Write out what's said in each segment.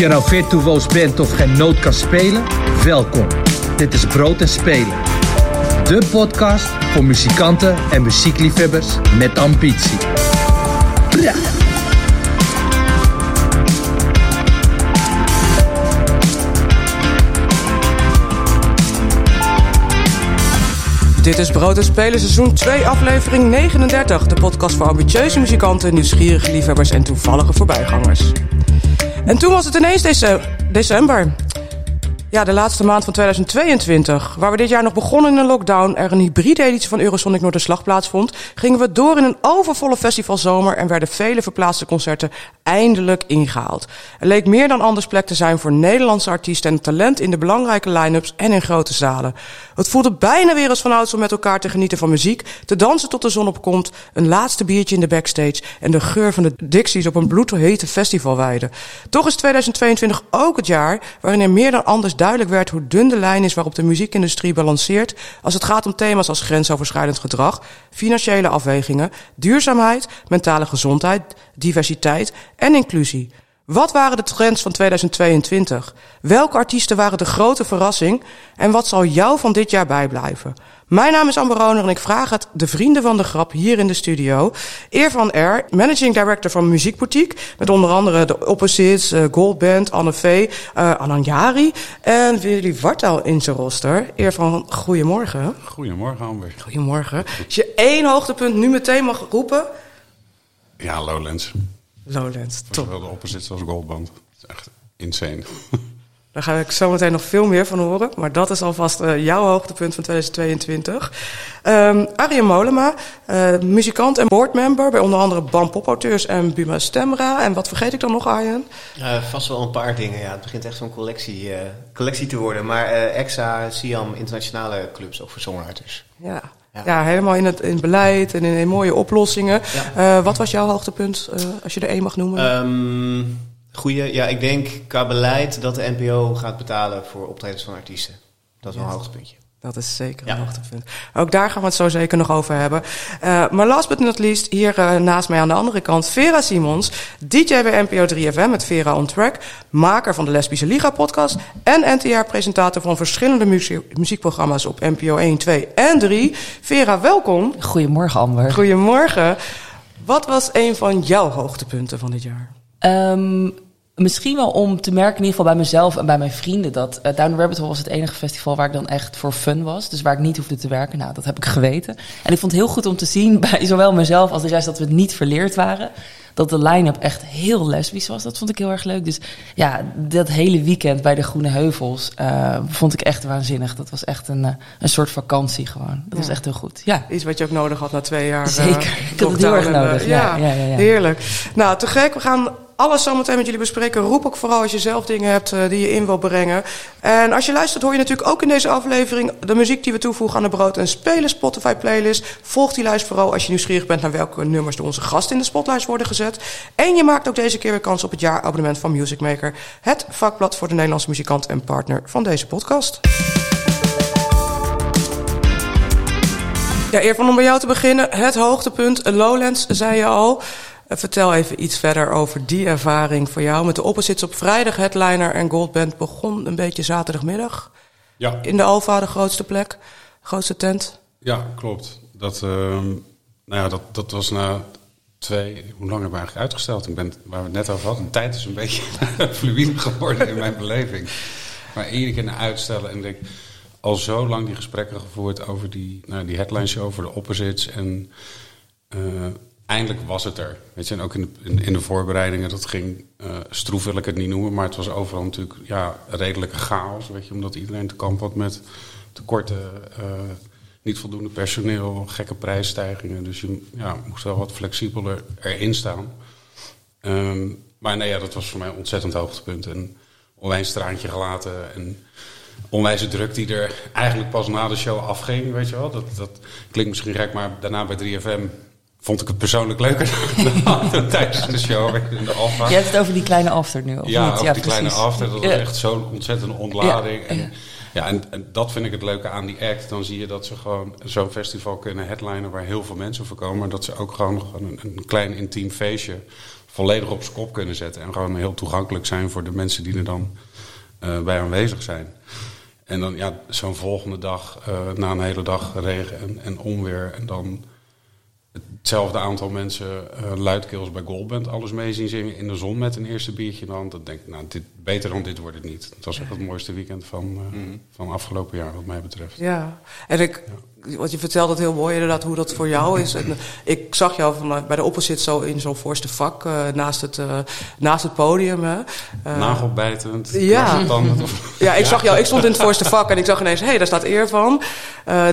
je nou virtuoos bent of geen noot kan spelen? Welkom. Dit is Brood en Spelen. De podcast voor muzikanten en muziekliefhebbers met ambitie. Dit is Brood en Spelen seizoen 2 aflevering 39. De podcast voor ambitieuze muzikanten, nieuwsgierige liefhebbers en toevallige voorbijgangers. En toen was het ineens dece- december. Ja, de laatste maand van 2022. Waar we dit jaar nog begonnen in een lockdown, er een hybride editie van Eurosonic Noorderslag plaatsvond, gingen we door in een overvolle festivalzomer en werden vele verplaatste concerten eindelijk ingehaald. Er leek meer dan anders plek te zijn voor Nederlandse artiesten en talent in de belangrijke line-ups en in grote zalen. Het voelde bijna weer als vanouds om met elkaar te genieten van muziek, te dansen tot de zon opkomt, een laatste biertje in de backstage en de geur van de Dixies op een bloedhete festivalweide. Toch is 2022 ook het jaar waarin er meer dan anders duidelijk werd hoe dun de lijn is waarop de muziekindustrie balanceert als het gaat om thema's als grensoverschrijdend gedrag, financiële afwegingen, duurzaamheid, mentale gezondheid, diversiteit en inclusie. Wat waren de trends van 2022? Welke artiesten waren de grote verrassing? En wat zal jou van dit jaar bijblijven? Mijn naam is Amber Roner en ik vraag het de vrienden van de grap hier in de studio. Eer van R, managing director van Muziekboutique. Met onder andere de Opposites, uh, Gold Band, Anne Vee, uh, Ananjari en Willy Wartaal in zijn roster. Eer van goedemorgen. Goedemorgen, Amber. Goedemorgen. Als je één hoogtepunt nu meteen mag roepen... Ja, Lowlands. Lowlands, Dat top. wel de opposite als Goldband. Dat is echt insane. Daar ga ik zo meteen nog veel meer van horen. Maar dat is alvast uh, jouw hoogtepunt van 2022. Um, Arjen Molema, uh, muzikant en boardmember bij onder andere BAM Popauteurs en Buma Stemra. En wat vergeet ik dan nog, Arjen? Uh, vast wel een paar dingen. Ja, het begint echt zo'n collectie, collectie te worden. Maar EXA, Siam, internationale clubs, ook voor songwriters. Ja. Ja. ja, helemaal in het, in het beleid en in, in mooie oplossingen. Ja. Uh, wat was jouw hoogtepunt, uh, als je er één mag noemen? Um, goeie, ja, ik denk qua beleid dat de NPO gaat betalen voor optredens van artiesten. Dat is wel een hoogtepuntje. Dat is zeker een ja. hoogtepunt. Ook daar gaan we het zo zeker nog over hebben. Uh, maar last but not least, hier uh, naast mij aan de andere kant, Vera Simons, DJ bij NPO 3FM met Vera on Track, maker van de Lesbische Liga podcast en NTR-presentator van verschillende muzie muziekprogramma's op NPO 1, 2 en 3. Vera, welkom. Goedemorgen, Amber. Goedemorgen. Wat was een van jouw hoogtepunten van dit jaar? Um, Misschien wel om te merken, in ieder geval bij mezelf en bij mijn vrienden, dat uh, Down the Rabbit Hole was het enige festival waar ik dan echt voor fun was. Dus waar ik niet hoefde te werken. Nou, dat heb ik geweten. En ik vond het heel goed om te zien bij zowel mezelf als de rest dat we het niet verleerd waren. Dat de line-up echt heel lesbisch was. Dat vond ik heel erg leuk. Dus ja, dat hele weekend bij de Groene Heuvels uh, vond ik echt waanzinnig. Dat was echt een, uh, een soort vakantie gewoon. Dat ja. was echt heel goed. Ja. Iets wat je ook nodig had na twee jaar. Zeker. ik had het heel erg nodig. Ja, ja, ja, ja, Heerlijk. Nou, te gek. We gaan alles zometeen met jullie bespreken. Roep ook vooral als je zelf dingen hebt uh, die je in wil brengen. En als je luistert hoor je natuurlijk ook in deze aflevering de muziek die we toevoegen aan de Brood en Spelen Spotify playlist. Volg die lijst vooral als je nieuwsgierig bent naar welke nummers door onze gasten in de spotlijst worden gezet. En je maakt ook deze keer weer kans op het jaarabonnement van Music Maker. Het vakblad voor de Nederlandse muzikant en partner van deze podcast. Ja, Eervan, om bij jou te beginnen. Het hoogtepunt, Lowlands, zei je al. Vertel even iets verder over die ervaring voor jou. Met de Opposites op vrijdag, Headliner en Goldband begon een beetje zaterdagmiddag. Ja. In de Alfa, de grootste plek, grootste tent. Ja, klopt. Dat, uh, nou ja, dat, dat was na twee... Hoe lang hebben we eigenlijk uitgesteld? Ik ben, waar we het net over hadden, de tijd is een beetje fluïde geworden in mijn beleving. Maar iedere keer naar uitstellen en denk... Al zo lang die gesprekken gevoerd over die, nou, die headline show, over de Opposites en... Uh, eindelijk was het er. Weet je, en ook in de, in, de voorbereidingen, dat ging uh, stroef wil ik het niet noemen, maar het was overal natuurlijk ja, redelijke chaos. Weet je, omdat iedereen te kamp had met tekorten, uh, niet voldoende personeel, gekke prijsstijgingen. Dus je ja, moest wel wat flexibeler erin staan. Um, maar nee, ja, dat was voor mij een ontzettend hoogtepunt. En onwijs traantje gelaten en onwijze druk die er eigenlijk pas na de show afging, weet je wel. Dat, dat klinkt misschien gek, maar daarna bij 3FM vond ik het persoonlijk leuker dan tijdens de show in de Alfa. Je hebt het over die kleine after nu, of ja, niet? Over ja, die precies. kleine after. Dat ja. echt zo'n ontzettende ontlading. Ja, en, ja. en, en, dat vind ik het leuke aan die act. Dan zie je dat ze gewoon zo'n festival kunnen headlinen waar heel veel mensen voor komen. Maar dat ze ook gewoon nog een, een klein intiem feestje volledig op zijn kop kunnen zetten. En gewoon heel toegankelijk zijn voor de mensen die er dan eh, bij aanwezig zijn. En dan ja, zo'n volgende dag, eh, na een hele dag regen en, en onweer. En dan hetzelfde aantal mensen uh, luidkeels bij Goldband alles mee zien zingen in de zon met een eerste biertje in de hand. Dan denk ik, nou, dit, beter dan dit wordt het niet. Het was echt het mooiste weekend van, uh, mm. van afgelopen jaar, wat mij betreft. Ja, en ik, wat je vertelt het heel mooi inderdaad hoe dat voor jou is. En, uh, ik zag jou van, bij de opposite zo in zo'n voorste vak naast, het, naast het podium. Hè. Nagelbijtend. Ja. ja, ik zag jou, ik stond in het voorste vak en ik zag ineens, hé, hey, daar staat eer van.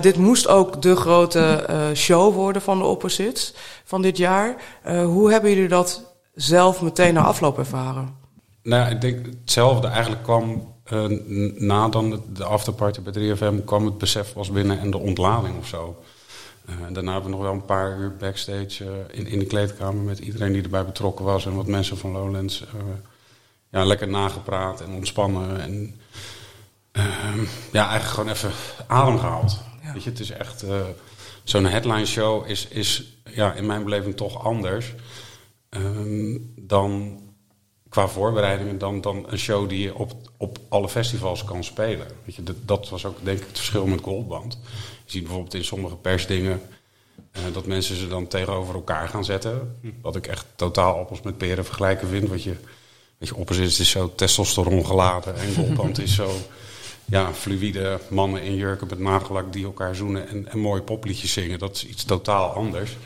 dit moest ook de grote show worden van de opposites van dit jaar. Uh, hoe hebben jullie dat zelf meteen na afloop ervaren? Nou, ik denk hetzelfde. Eigenlijk kwam uh, na dan de afterparty bij 3FM kwam het besef was binnen en de ontlading of zo. Uh, daarna hebben we nog wel een paar uur backstage in, in de kleedkamer met iedereen die erbij betrokken was en wat mensen van Lowlands. ja, lekker nagepraat en ontspannen. En ja, eigenlijk gewoon even adem gehaald. Ja. Weet je, het is echt zo'n headline show is, is ja, in mijn beleving toch anders um, dan qua voorbereidingen dan, dan een show die je op, op alle festivals kan spelen. Weet je, dat, dat was ook denk ik het verschil met Goldband. Je ziet bijvoorbeeld in sommige persdingen uh, dat mensen ze dan tegenover elkaar gaan zetten. Wat ik echt totaal appels met peren vergelijken vind. Wat je, weet je, opposite is zo testosteron geladen en Goldband is zo ja, fluïde mannen in jurken met nagellak die elkaar zoenen en, en mooie popliedjes zingen. Dat is iets totaal anders.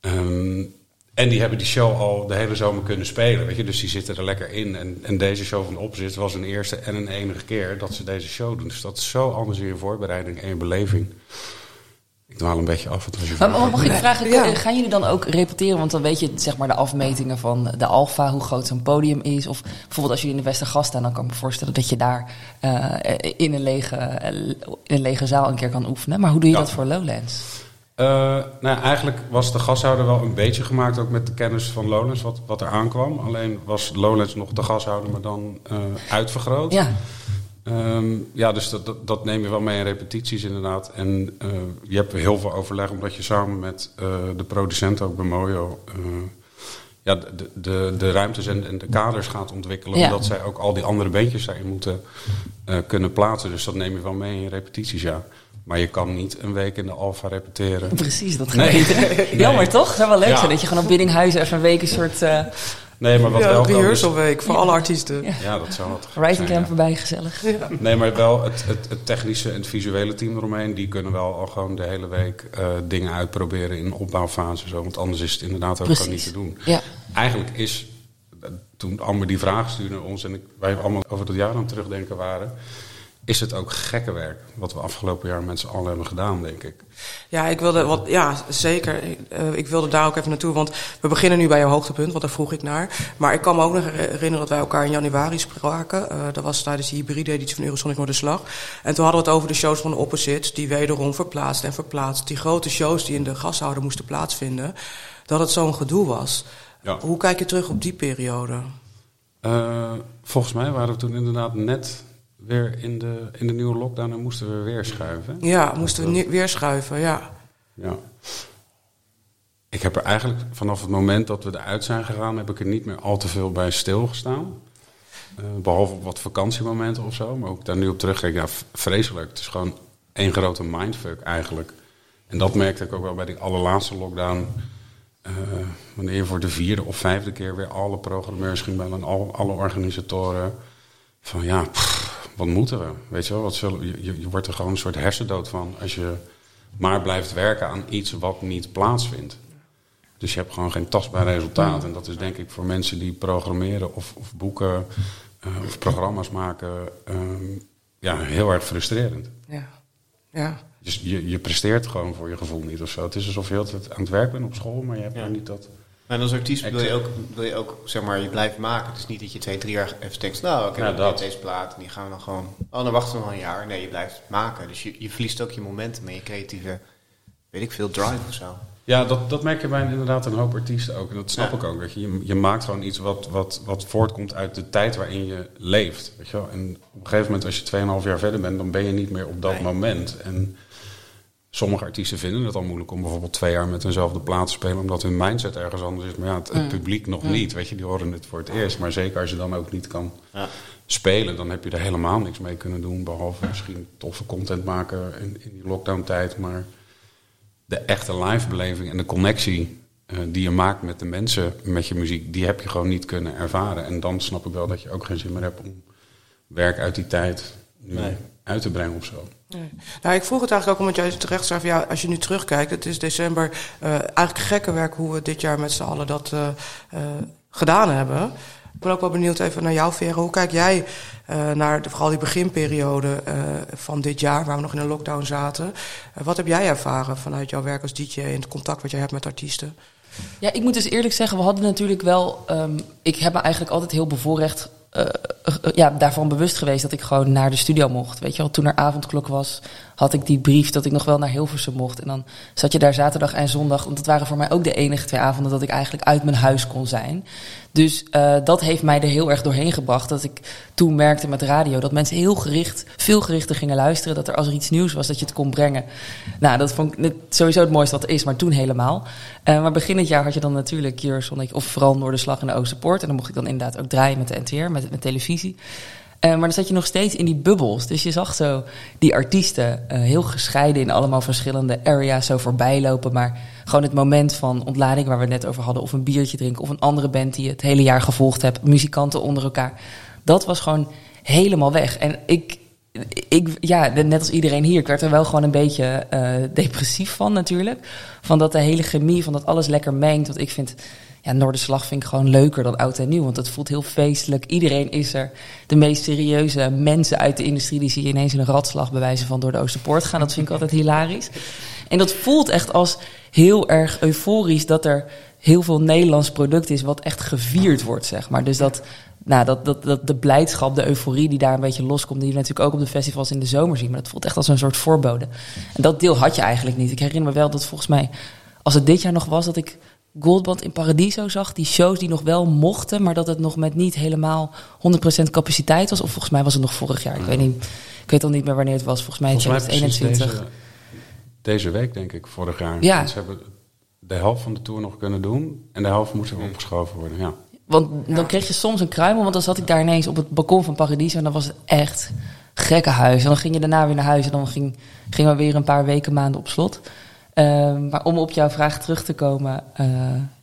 Um, en die hebben die show al de hele zomer kunnen spelen. Weet je? Dus die zitten er lekker in. En, en deze show van de Opzit was een eerste en een enige keer dat ze deze show doen. Dus dat is zo anders in je voorbereiding en je beleving. Ik dwaal een beetje af. Het maar mag ik vragen, ja. gaan jullie dan ook repeteren? Want dan weet je zeg maar de afmetingen van de Alfa, hoe groot zo'n podium is. Of bijvoorbeeld als jullie in de Westergast staan, dan kan ik me voorstellen dat je daar uh, in, een lege, in een lege zaal een keer kan oefenen. Maar hoe doe je ja. dat voor Lowlands? Uh, nou, eigenlijk was de gashouder wel een beetje gemaakt, ook met de kennis van Lowlands, wat, wat er aankwam. Alleen was Lowlands nog de gashouder, maar dan uh, uitvergroot. Ja. Um, ja, dus dat, dat, dat, neem je wel mee in repetities inderdaad. En uh, je hebt heel veel overleg, omdat je samen met de producent ook bij Mojo... ja, de, de, de ruimtes en, en de kaders gaat ontwikkelen. Ja. Omdat zij ook al die andere beentjes daarin moeten kunnen plaatsen. Dus dat neem je wel mee in repetities, ja. Maar je kan niet een week in de Alfa repeteren. Precies, dat gaat nee. niet. Jammer nee. toch? zou wel leuk ja. zijn dat je gewoon op Biddinghuizen even een week een soort... Nee, maar wat ja, wel een rehearsalweek voor ja. alle artiesten. Ja, ja dat zou wat Writing camp erbij, gezellig. Nee, maar wel het, het, het, technische en het visuele team eromheen... die kunnen wel al gewoon de hele week uh, dingen uitproberen in opbouwfase. Zo, want anders is het inderdaad ook Precies. gewoon niet te doen. Ja. Eigenlijk is, toen Amber die vraag stuurde ons... en ik, wij allemaal over dat jaar aan het terugdenken waren is het ook gekke werk. Wat we afgelopen jaar met z'n allen hebben gedaan, denk ik. Ja, ik wilde, wat, ja zeker. Ik, uh, ik, wilde daar ook even naartoe. Want we beginnen nu bij jouw hoogtepunt, want daar vroeg ik naar. Maar ik kan me ook nog herinneren dat wij elkaar in januari spraken. Uh, dat was tijdens de hybride editie van Eurosonic Noorderslag. En toen hadden we het over de shows van de Opposites... die wederom verplaatst en verplaatst. Die grote shows die in de gashouder moesten plaatsvinden. Dat het zo'n gedoe was. Ja. Hoe kijk je terug op die periode? Uh, volgens mij waren we toen inderdaad net weer in de, in de nieuwe lockdown en moesten we weer schuiven. Ja, moesten we weer schuiven, ja. Ja. Ik heb er eigenlijk vanaf het moment dat we eruit zijn gegaan, heb ik er niet meer al te veel bij stilgestaan. Uh, behalve op wat vakantiemomenten of zo. Maar ook daar nu op terugkijk, ja, vreselijk. Het is gewoon één grote mindfuck eigenlijk. En dat merkte ik ook wel bij die allerlaatste lockdown. Uh, wanneer je voor de vierde of vijfde keer weer alle programmeurs ging bellen en al, alle organisatoren. Van ja, pff, wat moeten we? Weet je wel, wat zullen, je, je wordt er gewoon een soort hersendood van als je maar blijft werken aan iets wat niet plaatsvindt. Dus je hebt gewoon geen tastbaar resultaat. En dat is denk ik voor mensen die programmeren of, of boeken uh, of programma's maken, um, ja, heel erg frustrerend. Ja. ja. Dus je, je presteert gewoon voor je gevoel niet of zo. Het is alsof je altijd aan het werk bent op school, maar je hebt ja. niet dat. En als artiest wil je, ook, wil je ook, zeg maar, je blijft maken. Het is niet dat je twee, drie jaar even denkt, nou, oké, okay, ja, deze plaat en die gaan we dan gewoon, oh, dan wachten we nog een jaar. Nee, je blijft maken. Dus je, je verliest ook je momentum en je creatieve, weet ik veel, drive of zo. Ja, dat, dat merk je bij inderdaad een hoop artiesten ook. En dat snap ja. ik ook. Weet je. je. Je maakt gewoon iets wat, wat, wat voortkomt uit de tijd waarin je leeft. Weet je wel? En op een gegeven moment, als je 2,5 jaar verder bent, dan ben je niet meer op dat nee. moment. En sommige artiesten vinden het al moeilijk om bijvoorbeeld twee jaar met eenzelfde plaat te spelen, omdat hun mindset ergens anders is. Maar ja, het, het publiek nog niet. Weet je, die horen het voor het eerst. Maar zeker als je dan ook niet kan Ja. spelen, dan heb je er helemaal niks mee kunnen doen. Behalve misschien toffe content maken in, in die lockdown-tijd. Maar de echte live-beleving en de connectie eh, die je maakt met de mensen met je muziek, die heb je gewoon niet kunnen ervaren. En dan snap ik wel dat je ook geen zin meer hebt om werk uit die tijd nu Nee. Uit te brengen of zo. Nee. Nou, ik vroeg het eigenlijk ook omdat jij terecht zei van ja, als je nu terugkijkt, het is december, eh, eigenlijk gekke werk hoe we dit jaar met z'n allen dat eh, eh, gedaan hebben. Ik ben ook wel benieuwd even naar jou, Vera. Hoe kijk jij eh, naar de, vooral die beginperiode eh, van dit jaar, waar we nog in een lockdown zaten? Wat heb jij ervaren vanuit jouw werk als DJ en het contact wat jij hebt met artiesten? Ja, ik moet dus eerlijk zeggen, we hadden natuurlijk wel. ehm, ik heb me eigenlijk altijd heel bevoorrecht. Ja, daarvan bewust geweest dat ik gewoon naar de studio mocht. Weet je wel, toen er avondklok was, had ik die brief dat ik nog wel naar Hilversum mocht. En dan zat je daar zaterdag en zondag. Want dat waren voor mij ook de enige twee avonden dat ik eigenlijk uit mijn huis kon zijn. Dus eh, dat heeft mij er heel erg doorheen gebracht. Dat ik toen merkte met radio dat mensen heel gericht, veel gerichter gingen luisteren. Dat er als er iets nieuws was, dat je het kon brengen. Nou, dat vond ik sowieso het mooiste wat er is, maar toen helemaal. Eh, maar begin het jaar had je dan natuurlijk of vooral Noorderslag en de Oosterpoort. En dan mocht ik dan inderdaad ook draaien met de NTR, met, met televisie. Eh, maar dan zat je nog steeds in die bubbels. Dus je zag zo die artiesten eh, heel gescheiden in allemaal verschillende areas zo voorbij lopen. Maar gewoon het moment van ontlading waar we het net over hadden. Of een biertje drinken. Of een andere band die je het hele jaar gevolgd hebt. Muzikanten onder elkaar. Dat was gewoon helemaal weg. En ik, ik ja, net als iedereen hier. Ik werd er wel gewoon een beetje eh, depressief van natuurlijk. Van dat de hele chemie, van dat alles lekker mengt. Want ik vind ja, Noorderslag vind ik gewoon leuker dan oud en nieuw. Want het voelt heel feestelijk. Iedereen is er. De meest serieuze mensen uit de industrie... die zie je ineens in een ratslag bewijzen van door de Oosterpoort gaan. Dat vind ik altijd hilarisch. En dat voelt echt als heel erg euforisch... dat er heel veel Nederlands product is... wat echt gevierd wordt, zeg maar. Dus dat, nou, dat, dat, dat de blijdschap, de euforie die daar een beetje loskomt... die we natuurlijk ook op de festivals in de zomer zien. Maar dat voelt echt als een soort voorbode. En dat deel had je eigenlijk niet. Ik herinner me wel dat volgens mij... als het dit jaar nog was, dat ik Goldband in Paradiso zag. Die shows die nog wel mochten, maar dat het nog met niet helemaal 100% capaciteit was. Of volgens mij was het nog vorig jaar. Ik weet, niet, ik weet al niet meer wanneer het was. Volgens mij in Volgens mij precies 2021. Deze, deze week, denk ik, vorig jaar. Ja. Want Ze hebben de helft van de tour nog kunnen doen en de helft moest er opgeschoven worden. Ja. Want dan kreeg je soms een kruimel, want dan zat ik daar ineens op het balkon van Paradiso en dan was het echt gekke huis. En dan ging je daarna weer naar huis en dan ging, gingen we weer een paar weken, maanden op slot. Ehm, maar om op jouw vraag terug te komen, eh,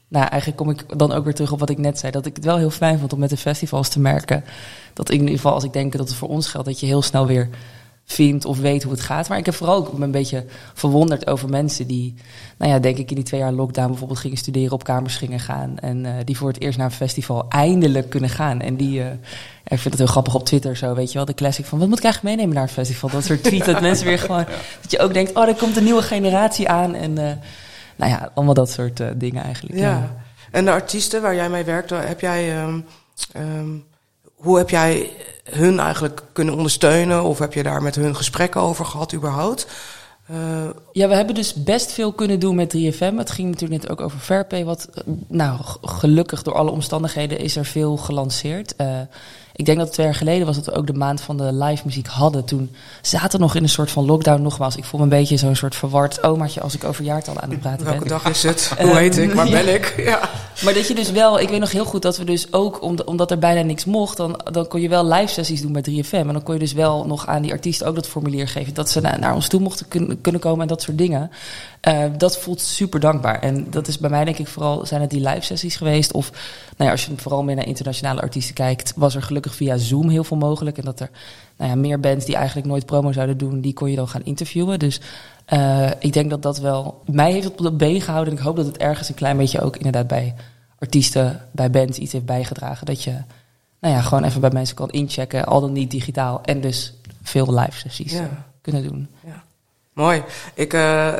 nou eigenlijk kom ik dan ook weer terug op wat ik net zei. Dat ik het wel heel fijn vond om met de festivals te merken. Dat in ieder geval, als ik denk dat het voor ons geldt, dat je heel snel weer vindt of weet hoe het gaat. Maar ik heb vooral ook me een beetje verwonderd over mensen die, nou ja, denk ik in die twee jaar lockdown bijvoorbeeld gingen studeren, op kamers gingen gaan. En eh, die voor het eerst naar een festival eindelijk kunnen gaan. En die, eh, ik vind het heel grappig op Twitter zo, weet je wel, de classic van wat moet ik eigenlijk meenemen naar het festival? Dat soort tweets, dat mensen weer gewoon, dat je ook denkt, oh, er komt een nieuwe generatie aan. En eh, nou ja, allemaal dat soort dingen eigenlijk. Ja. En de artiesten waar jij mee werkt, heb jij, ehm, ehm, hoe heb jij hun eigenlijk kunnen ondersteunen? Of heb je daar met hun gesprekken over gehad überhaupt? Eh, Ja, we hebben dus best veel kunnen doen met 3FM. Het ging natuurlijk net ook over Fairpay. Wat, eh, nou, gelukkig door alle omstandigheden is er veel gelanceerd. Eh, ik denk dat het twee jaar geleden was dat we ook de maand van de live muziek hadden. Toen zaten we nog in een soort van lockdown nogmaals. Ik voel me een beetje zo'n soort verward omaatje als ik over jaartallen aan het praten ben. welke dag is het? Hoe heet ik? Waar ben ik? Ja. Maar dat je dus wel, ik weet nog heel goed dat we dus ook, om- omdat er bijna niks mocht, dan, dan kon je wel live sessies doen bij 3FM. En dan kon je dus wel nog aan die artiesten ook dat formulier geven. Dat ze naar, naar ons toe mochten kun- kunnen komen en dat soort dingen. Eh, dat voelt super dankbaar. En dat is bij mij denk ik vooral, zijn het die live sessies geweest. Of nou ja, als je vooral meer naar internationale artiesten kijkt, was er gelukkig via Zoom heel veel mogelijk. En dat er nou ja, meer bands die eigenlijk nooit promo zouden doen, die kon je dan gaan interviewen. Dus eh, ik denk dat dat wel, mij heeft het op de been gehouden. En ik hoop dat het ergens een klein beetje ook inderdaad bij artiesten, bij bands iets heeft bijgedragen. Dat je nou ja, gewoon even bij mensen kan inchecken, al dan niet digitaal. En dus veel live sessies Ja. kunnen doen. Ja. Mooi. Ik eh,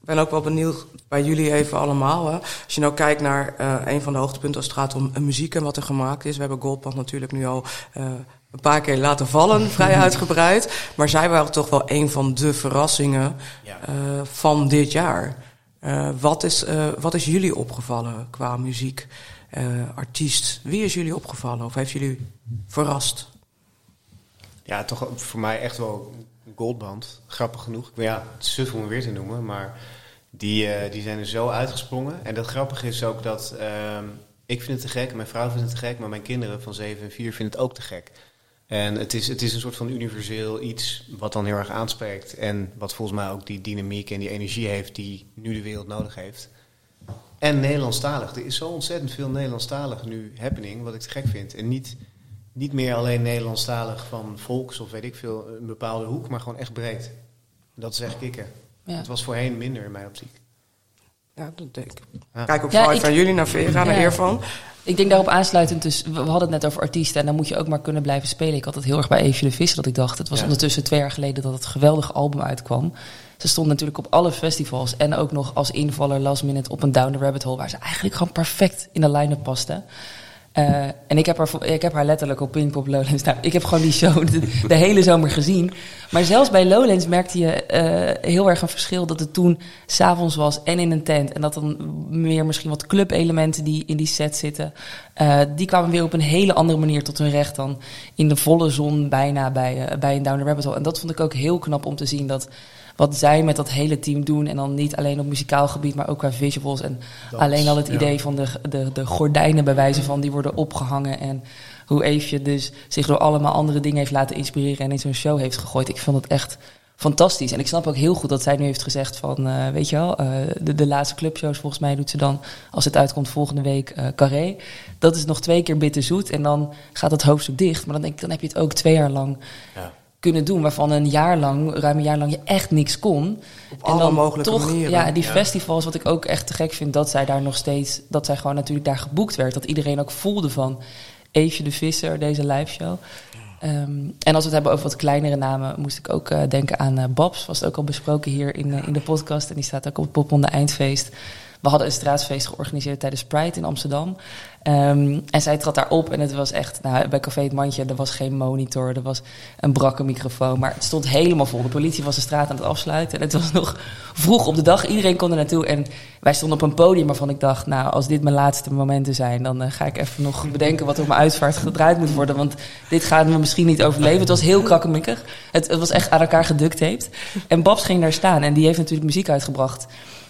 ben ook wel benieuwd bij jullie even allemaal. Hè. Als je nou kijkt naar eh, een van de hoogtepunten als het gaat om eh, muziek en wat er gemaakt is. We hebben Goldband natuurlijk nu al een paar keer laten vallen, vrij uitgebreid. Maar zij waren toch wel een van de verrassingen Ja. van dit jaar. Wat, is, wat is jullie opgevallen qua muziek, artiest? Wie is jullie opgevallen of heeft jullie verrast? Ja, toch voor mij echt wel Goldband. Grappig genoeg. Ja, het suf om hem weer te noemen, maar die, eh, die zijn er zo uitgesprongen. En dat grappige is ook dat ehm, ik vind het te gek, mijn vrouw vindt het te gek, maar mijn kinderen van 7 en 4 vinden het ook te gek. En het is, het is een soort van universeel iets wat dan heel erg aanspreekt. En wat volgens mij ook die dynamiek en die energie heeft die nu de wereld nodig heeft. En Nederlandstalig. Er is zo ontzettend veel Nederlandstalig nu happening, wat ik te gek vind. En niet, niet meer alleen Nederlandstalig van volks of weet ik veel, een bepaalde hoek, maar gewoon echt breed. Dat is echt kicken. Ja. Het was voorheen minder in mijn optiek. Ja, dat denk ik. Ja. Kijk ook ik- van jullie naar Vera, naar Ja. eer van. Ik denk daarop aansluitend, dus we hadden het net over artiesten en dan moet je ook maar kunnen blijven spelen. Ik had het heel erg bij Eefje de Visser dat ik dacht, het was Ja. ondertussen twee jaar geleden dat het geweldige album uitkwam. Ze stond natuurlijk op alle festivals en ook nog als invaller last minute op een Down the Rabbit Hole waar ze eigenlijk gewoon perfect in de line-up paste. Eh, en ik heb, haar, ik heb haar letterlijk op Pinkpop Lowlands. Nou, ik heb gewoon die show de, hele zomer gezien. Maar zelfs bij Lowlands merkte je eh, heel erg een verschil dat het toen s'avonds was en in een tent. En dat dan meer misschien wat clubelementen die in die set zitten. eh, die kwamen weer op een hele andere manier tot hun recht dan in de volle zon bijna bij, bij een Down the Rabbit Hole. En dat vond ik ook heel knap om te zien dat wat zij met dat hele team doen. En dan niet alleen op muzikaal gebied, maar ook qua visuals. En alleen al het idee van de, de, de gordijnen bij wijze van die worden opgehangen. En hoe Eefje dus zich door allemaal andere dingen heeft laten inspireren en in zo'n show heeft gegooid. Ik vond het echt fantastisch. En ik snap ook heel goed dat zij nu heeft gezegd van, eh, weet je wel, eh, de, de laatste clubshows volgens mij doet ze dan, als het uitkomt volgende week, eh Carré. Dat is nog twee keer bitterzoet en dan gaat het hoofdstuk dicht. Maar dan denk ik, dan heb je het ook twee jaar lang Ja. Kunnen doen, waarvan een jaar lang, ruim een jaar lang, je echt niks kon. Op alle mogelijke toch, manieren. Ja, die Ja. festivals, wat ik ook echt te gek vind, dat zij daar nog steeds, dat zij gewoon natuurlijk daar geboekt werd. Dat iedereen ook voelde van Eefje de Visser, deze live show. Ehm, en als we het hebben over wat kleinere namen, moest ik ook eh, denken aan eh, Babs. Was het ook al besproken hier in, eh, in de podcast. En die staat ook op het Popronde Eindfeest. We hadden een straatsfeest georganiseerd tijdens Pride in Amsterdam. Ehm, en zij trad daar op en het was echt, nou, bij Café Het Mandje, er was geen monitor, er was een brakke microfoon, maar het stond helemaal vol. De politie was de straat aan het afsluiten en het was nog vroeg op de dag. Iedereen kon er naartoe en wij stonden op een podium waarvan ik dacht, nou, als dit mijn laatste momenten zijn, dan eh, ga ik even nog bedenken wat op mijn uitvaart gedraaid moet worden, want dit gaat me misschien niet overleven. Het was heel krakkemikkig. Het, het was echt aan elkaar geducttaped. En Babs ging daar staan en die heeft natuurlijk muziek uitgebracht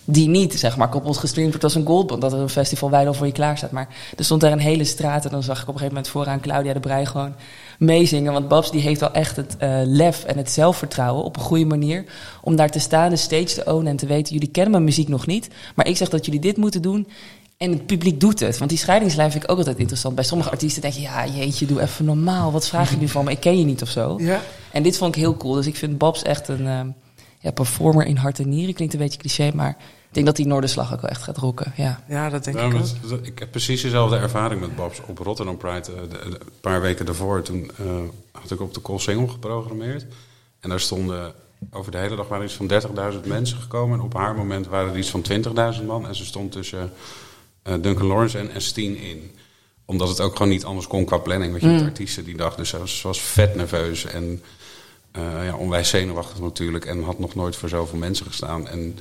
die niet, zeg maar, kapot gestreamd wordt als een goldband. Dat er een festival wijd al voor je klaar staat. Maar er stond daar een hele straat en dan zag ik op een gegeven moment vooraan Claudia de Brij gewoon meezingen. Want Babs die heeft wel echt het eh, lef en het zelfvertrouwen op een goede manier. Om daar te staan, de stage te ownen en te weten, jullie kennen mijn muziek nog niet. Maar ik zeg dat jullie dit moeten doen. En het publiek doet het. Want die scheidingslijn vind ik ook altijd interessant. Bij sommige artiesten denk je, ja jeetje, doe even normaal. Wat vraag je nu van me? Ik ken je niet of zo. Ja. En dit vond ik heel cool. Dus ik vind Babs echt een eh, ja, performer in hart en nieren. Klinkt een beetje cliché, maar denk dat die Noorderslag ook wel echt gaat rocken. Ja. ja, dat denk Nou, ik ook. dat- dat- ik heb precies dezelfde ervaring met Babs op Rotterdam Pride. eh, de- de- een paar weken daarvoor, toen eh, had ik op de Koolsingel geprogrammeerd. En daar stonden over de hele dag waren iets van 30.000 mensen gekomen. En op haar moment waren er iets van 20.000 man. En ze stond tussen eh, Duncan Lawrence en, en Steen in. Omdat het ook gewoon niet anders kon qua planning. Weet je, met artiesten die dag. Dus ze was, ze was vet nerveus en eh, ja, onwijs zenuwachtig natuurlijk. En had nog nooit voor zoveel mensen gestaan. En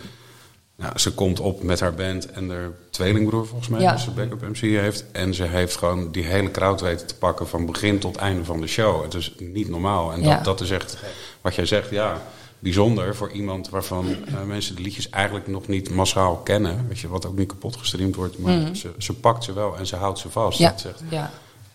nou, ze komt op met haar band en haar tweelingbroer volgens mij, Ja. als ze backup MC heeft. En ze heeft gewoon die hele crowd weten te pakken van begin tot einde van de show. Het is niet normaal. En Ja. dat, dat is echt, wat jij zegt, ja, bijzonder voor iemand waarvan eh, mensen de liedjes eigenlijk nog niet massaal kennen. Weet je, wat ook niet kapot gestreamd wordt. Maar ze, ze pakt ze wel en ze houdt ze vast. Mhm. Ja, Dat echt- ja,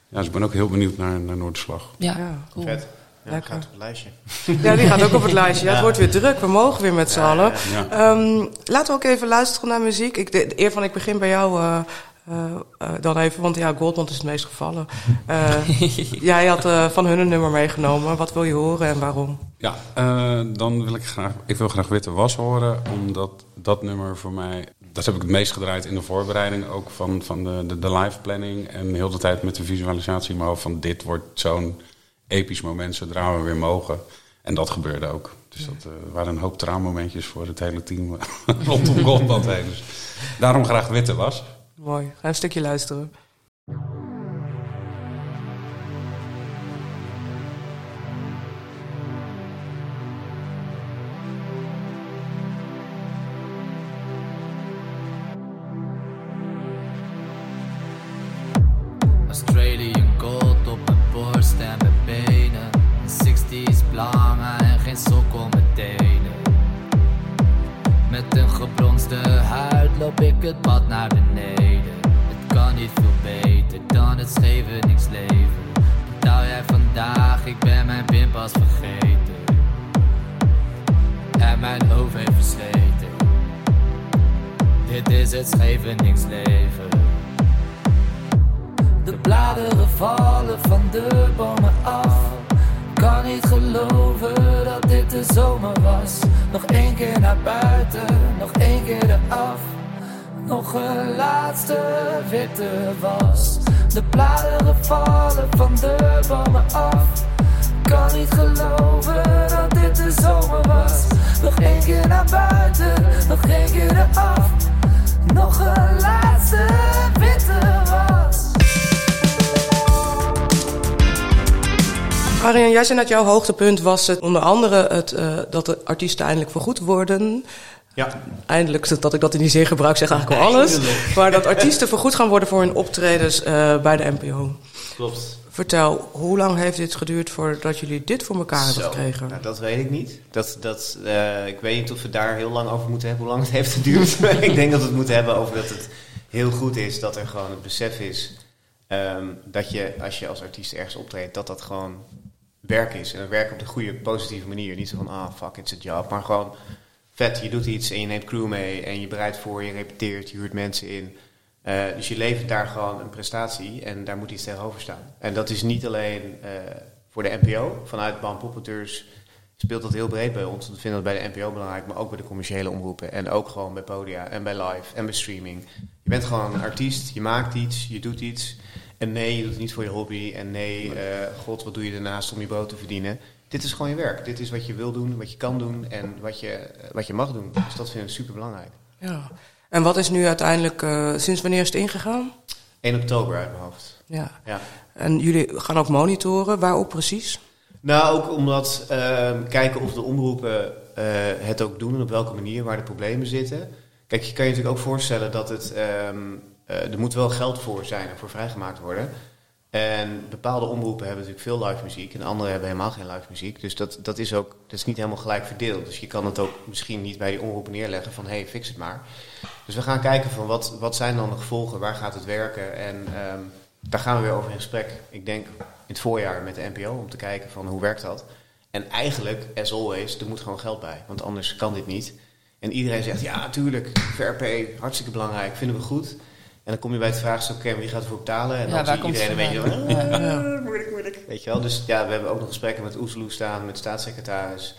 ja, dus ik ben ook heel benieuwd naar, naar Noorderslag. ja. Ja. cool. Vet. Ja, Lekker. gaat op het lijstje. Ja, die gaat ook op het lijstje. Ja, het wordt weer druk. We mogen weer met z'n allen. Ja. Ehm, laten we ook even luisteren naar muziek. Ik, de, eer van ik begin bij jou eh, eh, eh, dan even, want ja, Goldmond is het meest gevallen. Eh, jij had eh, van hun een nummer meegenomen. Wat wil je horen en waarom? Ja, eh, dan wil ik graag, ik wil graag Witte Was horen, omdat dat nummer voor mij, dat heb ik het meest gedraaid in de voorbereiding ook van, van de, de, de live planning en heel de tijd met de visualisatie in mijn hoofd van dit wordt zo'n episch moment zodra we weer mogen. En dat gebeurde ook. Dus dat eh, waren een hoop traanmomentjes voor het hele team rondom Goldband heen. Dus daarom graag Witte Was. Mooi. Ga een stukje luisteren. Pinpas vergeten. En mijn hoofd heeft versleten. Dit is het leven. De bladeren vallen van de bomen af. Kan niet geloven dat dit de zomer was. Nog één keer naar buiten, nog één keer eraf. Nog een laatste witte was. De bladeren vallen van de bomen af. Kan niet geloven dat dit de zomer was. Nog één keer naar buiten, nog één keer eraf. Nog een laatste witte was. Arjen, jij zei dat jouw hoogtepunt was het, onder andere het, uh, dat de artiesten eindelijk vergoed worden. Ja. Eindelijk, dat ik dat in die zin gebruik, zeg eigenlijk wel alles. Maar dat artiesten vergoed gaan worden voor hun optredens uh, bij de NPO. Klopt. Vertel, hoe lang heeft dit geduurd voordat jullie dit voor elkaar hebben gekregen? Nou, dat weet ik niet. Dat, dat, uh, ik weet niet of we daar heel lang over moeten hebben, hoe lang het heeft geduurd. ik denk dat we het moeten hebben over dat het heel goed is dat er gewoon het besef is um, dat je, als je als artiest ergens optreedt, dat dat gewoon werk is. En werk op de goede, positieve manier. Niet zo van, ah, fuck, it's a job. Maar gewoon vet, je doet iets en je neemt crew mee en je bereidt voor, je repeteert, je huurt mensen in. Uh, dus je levert daar gewoon een prestatie en daar moet iets tegenover staan. En dat is niet alleen uh, voor de NPO. Vanuit Bam Poppeteurs speelt dat heel breed bij ons. We vinden dat bij de NPO belangrijk, maar ook bij de commerciële omroepen. En ook gewoon bij podia en bij live en bij streaming. Je bent gewoon een artiest, je maakt iets, je doet iets. En nee, je doet het niet voor je hobby. En nee, uh, god, wat doe je daarnaast om je brood te verdienen? Dit is gewoon je werk. Dit is wat je wil doen, wat je kan doen en wat je, wat je mag doen. Dus dat vind ik super belangrijk. Ja. En wat is nu uiteindelijk, uh, sinds wanneer is het ingegaan? 1 oktober uit mijn hoofd. Ja. ja. En jullie gaan ook monitoren, waarop precies? Nou, ook omdat uh, kijken of de omroepen uh, het ook doen en op welke manier, waar de problemen zitten. Kijk, je kan je natuurlijk ook voorstellen dat het um, uh, er moet wel geld voor zijn en voor vrijgemaakt worden. En bepaalde omroepen hebben natuurlijk veel live muziek en andere hebben helemaal geen live muziek. Dus dat, dat is ook dat is niet helemaal gelijk verdeeld. Dus je kan het ook misschien niet bij die omroepen neerleggen van hé, hey, fix het maar. Dus we gaan kijken van wat, wat zijn dan de gevolgen, waar gaat het werken en um, daar gaan we weer over in gesprek. Ik denk in het voorjaar met de NPO om te kijken van hoe werkt dat. En eigenlijk, as always, er moet gewoon geld bij, want anders kan dit niet. En iedereen zegt ja, natuurlijk, VRP, hartstikke belangrijk, vinden we goed. En dan kom je bij het vraagstuk, oké, wie gaat ervoor betalen? En dan zie iedereen een beetje van, ah, moeilijk, moeilijk. Weet je wel? Dus ja, we hebben ook nog gesprekken met Oesloe staan, met de staatssecretaris.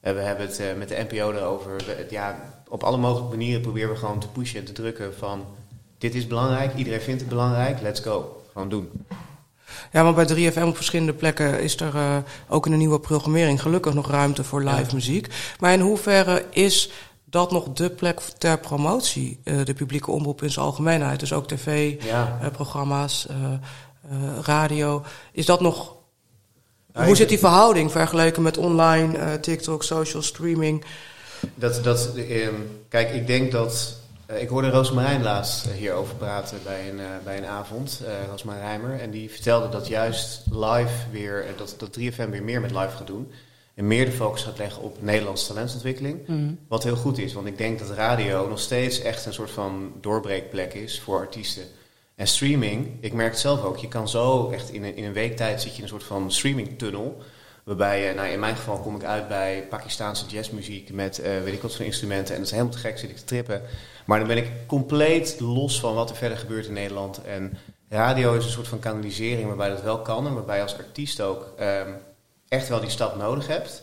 we hebben het uh, met de NPO erover. We, ja, op alle mogelijke manieren proberen we gewoon te pushen en te drukken van... dit is belangrijk, iedereen vindt het belangrijk, let's go. Gewoon doen. Ja, maar bij 3FM op verschillende plekken is er uh, ook in de nieuwe programmering gelukkig nog ruimte voor live ja. muziek. Maar in hoeverre is dat nog de plek ter promotie, uh, de publieke omroep in zijn algemeenheid, dus ook tv-programma's, ja. uh, radio, is dat nog. Hoe zit die verhouding vergeleken met online, TikTok, social streaming? Dat, dat, um, kijk, ik denk dat. ik hoorde Roosmarijn laatst hierover praten bij een, bij een avond, Roosmarijn Rijmer. En die vertelde dat juist live weer, dat, dat 3FM weer meer met live gaat doen en meer de focus gaat leggen op Nederlandse talentontwikkeling. Mm. Wat heel goed is, want ik denk dat radio nog steeds echt een soort van doorbreekplek is voor artiesten. En streaming, ik merk het zelf ook, je kan zo echt in een, in een week tijd zit je in een soort van streamingtunnel. Waarbij, nou in mijn geval kom ik uit bij Pakistaanse jazzmuziek met uh, weet ik wat voor instrumenten. En dat is helemaal te gek, zit ik te trippen. Maar dan ben ik compleet los van wat er verder gebeurt in Nederland. En radio is een soort van kanalisering waarbij dat wel kan. En waarbij als artiest ook um, echt wel die stap nodig hebt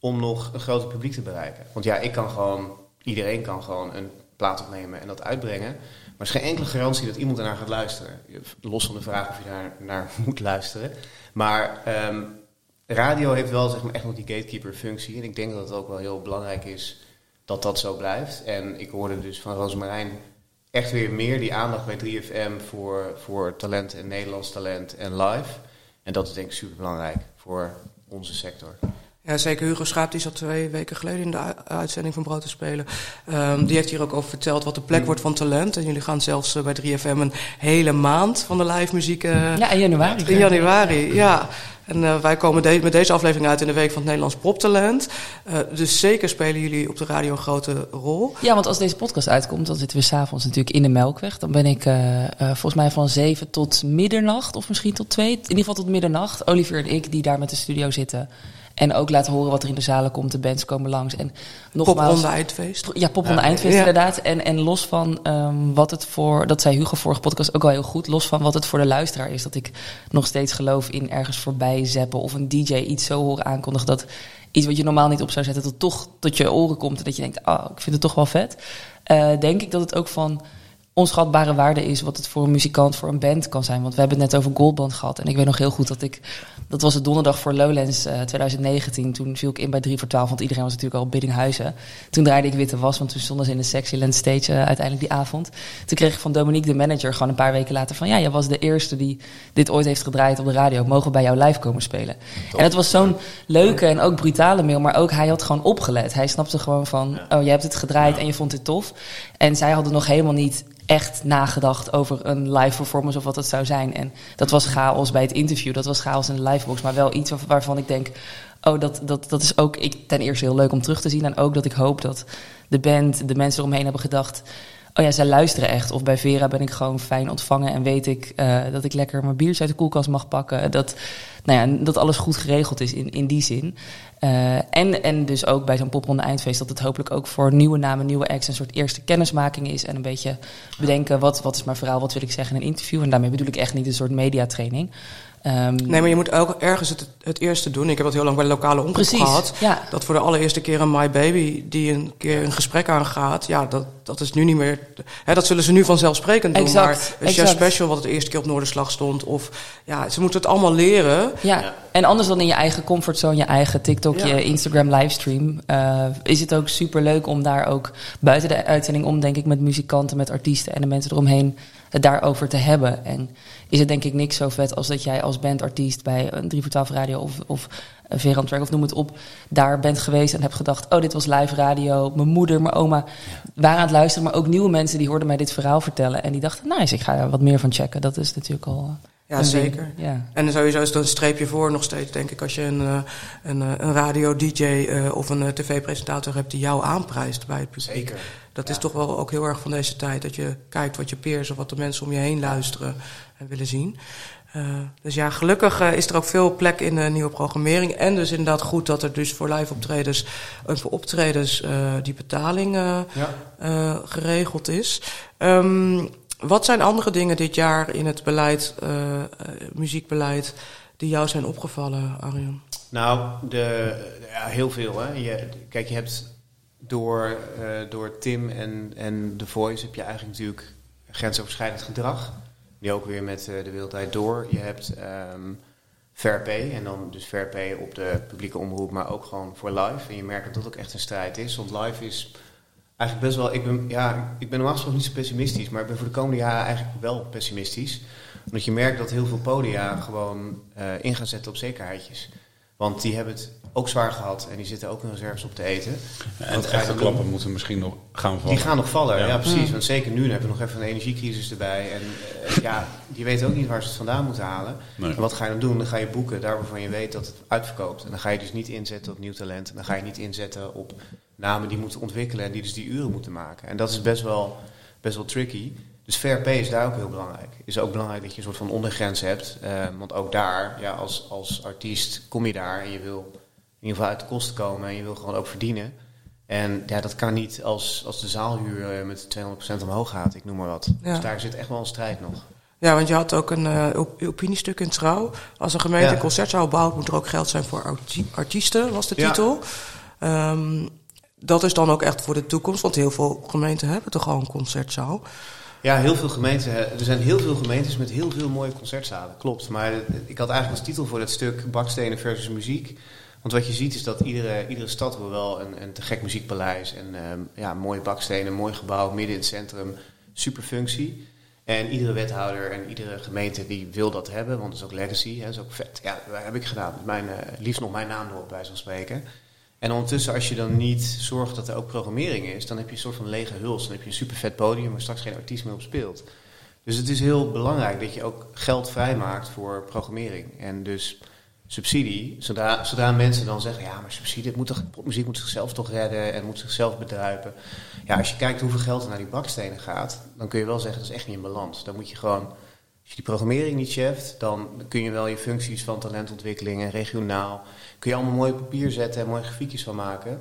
om nog een groter publiek te bereiken. Want ja, ik kan gewoon, iedereen kan gewoon een plaat opnemen en dat uitbrengen. Maar er is geen enkele garantie dat iemand ernaar gaat luisteren. Los van de vraag of je daar naar moet luisteren. Maar um, radio heeft wel zeg maar, echt nog die gatekeeper functie. En ik denk dat het ook wel heel belangrijk is dat dat zo blijft. En ik hoorde dus van Rosemarijn echt weer meer die aandacht bij 3FM voor, voor talent en Nederlands talent en live. En dat is denk ik super belangrijk voor onze sector. Ja, zeker. Hugo Schaap, die zat twee weken geleden in de uitzending van Brood te Spelen. Ehm, die heeft hier ook over verteld wat de plek wordt van talent. En jullie gaan zelfs eh, bij 3FM een hele maand van de live muziek... eh, Ja, in januari. in januari, ja. En eh, wij komen de- met deze aflevering uit in de week van het Nederlands poptalent. Eh, dus zeker spelen jullie op de radio een grote rol. Ja, want als deze podcast uitkomt, dan zitten we s'avonds natuurlijk in de Melkweg. Dan ben ik volgens mij van zeven tot middernacht, of misschien tot twee. In ieder geval tot middernacht. Olivier en ik, die daar met de studio zitten. En ook laten horen wat er in de zalen komt. De bands komen langs. En nogmaals... Popronde eindfeest. Ja, pop van de eindfeest Ja. inderdaad. En, en los van ehm, wat het voor, dat zei Hugo vorige podcast ook al heel goed, los van wat het voor de luisteraar is, dat ik nog steeds geloof in ergens voorbij zeppen of een DJ iets zo horen aankondigen dat iets wat je normaal niet op zou zetten, dat toch tot je oren komt en dat je denkt, ah, ik vind het toch wel vet. Eh, denk ik dat het ook van onschatbare waarde is wat het voor een muzikant, voor een band kan zijn. Want we hebben het net over Goldband gehad. En ik weet nog heel goed dat ik, dat was het donderdag voor Lowlands eh, 2019. Toen viel ik in bij 3 voor 12, want iedereen was natuurlijk al op Biddinghuizen. Toen draaide ik Witte Was, want toen stonden ze in de Sexyland stage eh, uiteindelijk die avond. Toen kreeg ik van Dominique, de manager, gewoon een paar weken later van... ja, jij was de eerste die dit ooit heeft gedraaid op de radio. Mogen we bij jou live komen spelen? En het was zo'n leuke en ook brutale mail, maar ook hij had gewoon opgelet. Hij snapte gewoon van, oh, jij hebt het gedraaid en je vond het tof. En zij hadden nog helemaal niet echt nagedacht over een live performance of wat het zou zijn. En dat was chaos bij het interview, dat was chaos in de livebox. Maar wel iets waar- waarvan ik denk, oh, dat, dat, dat is ook ik, ten eerste heel leuk om terug te zien. En ook dat ik hoop dat de band, de mensen eromheen hebben gedacht... oh ja, zij luisteren echt. Of bij Vera ben ik gewoon fijn ontvangen en weet ik eh, dat ik lekker mijn biertje uit de koelkast mag pakken. Dat, nou ja, dat alles goed geregeld is in, in die zin. Eh, en, en dus ook bij zo'n popronde eindfeest dat het hopelijk ook voor nieuwe namen, nieuwe acts een soort eerste kennismaking is. En een beetje bedenken wat, wat is mijn verhaal, wat wil ik zeggen in een interview. En daarmee bedoel ik echt niet een soort mediatraining. Ehm, Nee, maar je moet ook ergens het, het eerste doen. Ik heb dat heel lang bij de lokale omroep Precies, gehad. ja. Dat voor de allereerste keer een My Baby die een keer een gesprek aangaat. Ja, dat, dat is nu niet meer... Hè, dat zullen ze nu vanzelfsprekend doen. Exact, maar het Chef. Special wat het eerste keer op Noorderslag stond. Of ja, ze moeten het allemaal leren. Ja. en anders dan in je eigen comfortzone, je eigen TikTok, Ja. je Instagram livestream, eh, is het ook super leuk om daar ook buiten de uitzending om, denk ik, met muzikanten, met artiesten en de mensen eromheen het daarover te hebben. En is het denk ik niks zo vet als dat jij als bandartiest bij een 3 voor 12 radio of, of een Veran Track of noem het op, daar bent geweest en hebt gedacht, oh dit was live radio, mijn moeder, mijn oma waren aan het luisteren, maar ook nieuwe mensen die hoorden mij dit verhaal vertellen en die dachten, nice, ik ga er wat meer van checken. Dat is natuurlijk al... eh, Ja, zeker. Ja. En sowieso is er een streepje voor nog steeds, denk ik, als je een, eh, een, eh, een radio-dj eh, of een eh, tv-presentator hebt die jou aanprijst bij het publiek. Zeker. Dat is toch wel ook heel erg van deze tijd, dat je kijkt wat je peers of wat de mensen om je heen luisteren en willen zien. Eh, dus ja, gelukkig eh, is er ook veel plek in de nieuwe programmering. En dus inderdaad goed dat er dus voor live optredens en voor optredens eh, die betaling eh, Ja. eh, geregeld is. Ehm, wat zijn andere dingen dit jaar in het beleid, eh, eh, muziekbeleid, die jou zijn opgevallen, Arjan? Nou, de, ja, heel veel. Hè. Je, kijk, je hebt door, eh, door Tim en, en The Voice heb je eigenlijk natuurlijk grensoverschrijdend gedrag. Die ook weer met eh, de wereldwijd door. Je hebt ehm Fair Pay en dan dus Fair Pay op de publieke omroep, maar ook gewoon voor live. En je merkt dat dat ook echt een strijd is, want live is eigenlijk best wel... Ik ben, ja, ik ben normaal gesproken niet zo pessimistisch, maar ik ben voor de komende jaren eigenlijk wel pessimistisch. Omdat je merkt dat heel veel podia gewoon eh, in gaan zetten op zekerheidjes. Want die hebben het ook zwaar gehad en die zitten ook hun reserves op te eten. En Wat de je echte klappen doen? moeten misschien nog gaan vallen. Die gaan nog vallen, ja, Ja. precies. Want zeker nu hebben we nog even een energiecrisis erbij. En eh, ja, die weten ook niet waar ze het vandaan moeten halen. Nee. En wat ga je dan doen? Dan ga je boeken daar waarvan je weet dat het uitverkoopt. En dan ga je dus niet inzetten op nieuw talent. En dan ga je niet inzetten op namen die moeten ontwikkelen en die dus die uren moeten maken. En dat is best wel, best wel tricky. Dus fair pay is daar ook heel belangrijk. Het is ook belangrijk dat je een soort van ondergrens hebt. Eh, want ook daar, ja, als, als artiest kom je daar en je wil in ieder geval uit de kosten komen en je wil gewoon ook verdienen. En ja, dat kan niet als, als de zaalhuur eh, met 200% omhoog gaat, ik noem maar wat. Ja. Dus daar zit echt wel een strijd nog. Ja, want je had ook een eh, op- opiniestuk in Trouw. Als een gemeente Ja. een concertzaal bouwt, moet er ook geld zijn voor arti- artiesten, was de Ja. titel. Ehm, dat is dan ook echt voor de toekomst, want heel veel gemeenten hebben toch al een concertzaal. Ja, heel veel gemeenten. Er zijn heel veel gemeentes met heel veel mooie concertzalen. Klopt. Maar ik had eigenlijk als titel voor dat stuk bakstenen versus muziek. Want wat je ziet is dat iedere, iedere stad wil wel een, een te gek muziekpaleis. En ehm, ja, mooie bakstenen, mooi gebouw, midden in het centrum. Super functie. En iedere wethouder en iedere gemeente die wil dat hebben, want het is ook legacy, dat is ook vet. Ja, dat heb ik gedaan. Mijn, eh, liefst nog mijn naam erop, bij zo'n spreken. En ondertussen, als je dan niet zorgt dat er ook programmering is, dan heb je een soort van lege huls. Dan heb je een super vet podium waar straks geen artiest meer op speelt. Dus het is heel belangrijk dat je ook geld vrijmaakt voor programmering. En dus subsidie, zodra, zodra mensen dan zeggen, ja, maar subsidie, moet toch, popmuziek moet zichzelf toch redden en moet zichzelf bedruipen. Ja, als je kijkt hoeveel geld er naar die bakstenen gaat, dan kun je wel zeggen, dat is echt niet in balans. Dan moet je gewoon, als je die programmering niet cheft, dan kun je wel je functies van talentontwikkeling en regionaal, kun je allemaal mooi papier zetten en mooie grafiekjes van maken.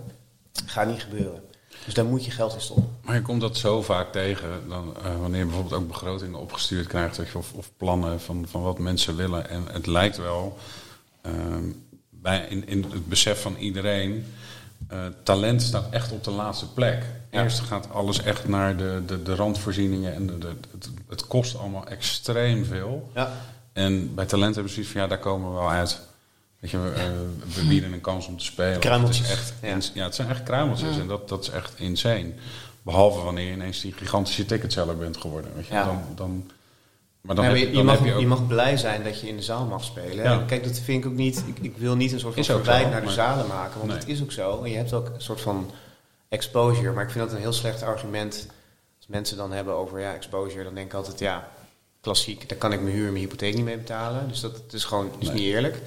Gaat niet gebeuren. Dus daar moet je geld in stoppen. Maar je komt dat zo vaak tegen, dan, eh, wanneer je bijvoorbeeld ook begrotingen opgestuurd krijgt, of, of plannen van, van wat mensen willen. En het lijkt wel, bij, in, in het besef van iedereen, eh, talent staat echt op de laatste plek. Ja. Eerst gaat alles echt naar de, de, de randvoorzieningen en de, de, het, het kost allemaal extreem veel. Ja. En bij talent hebben ze zoiets van, ja, daar komen we wel uit. Weet je, we, eh, we bieden een kans om te spelen. Kruimeltjes. Het, is echt, Ja. ins- ja. het zijn echt kruimeltjes en dat, dat is echt insane. Behalve wanneer je ineens die gigantische ticketseller bent geworden. Weet je? Ja. Dan, dan, maar dan, Ja, heb maar je, dan mag, heb je mag blij zijn dat je in de zaal mag spelen. Ja. Kijk, dat vind ik ook niet. Ik, ik wil niet een soort van verwijt naar de zalen maken, want Nee. het is ook zo. En je hebt ook een soort van exposure. Maar ik vind dat een heel slecht argument. Als mensen dan hebben over ja, exposure, dan denk ik altijd ja, klassiek, daar kan ik mijn huur en mijn hypotheek niet mee betalen. Dus dat, dat is gewoon dat is Nee. niet eerlijk.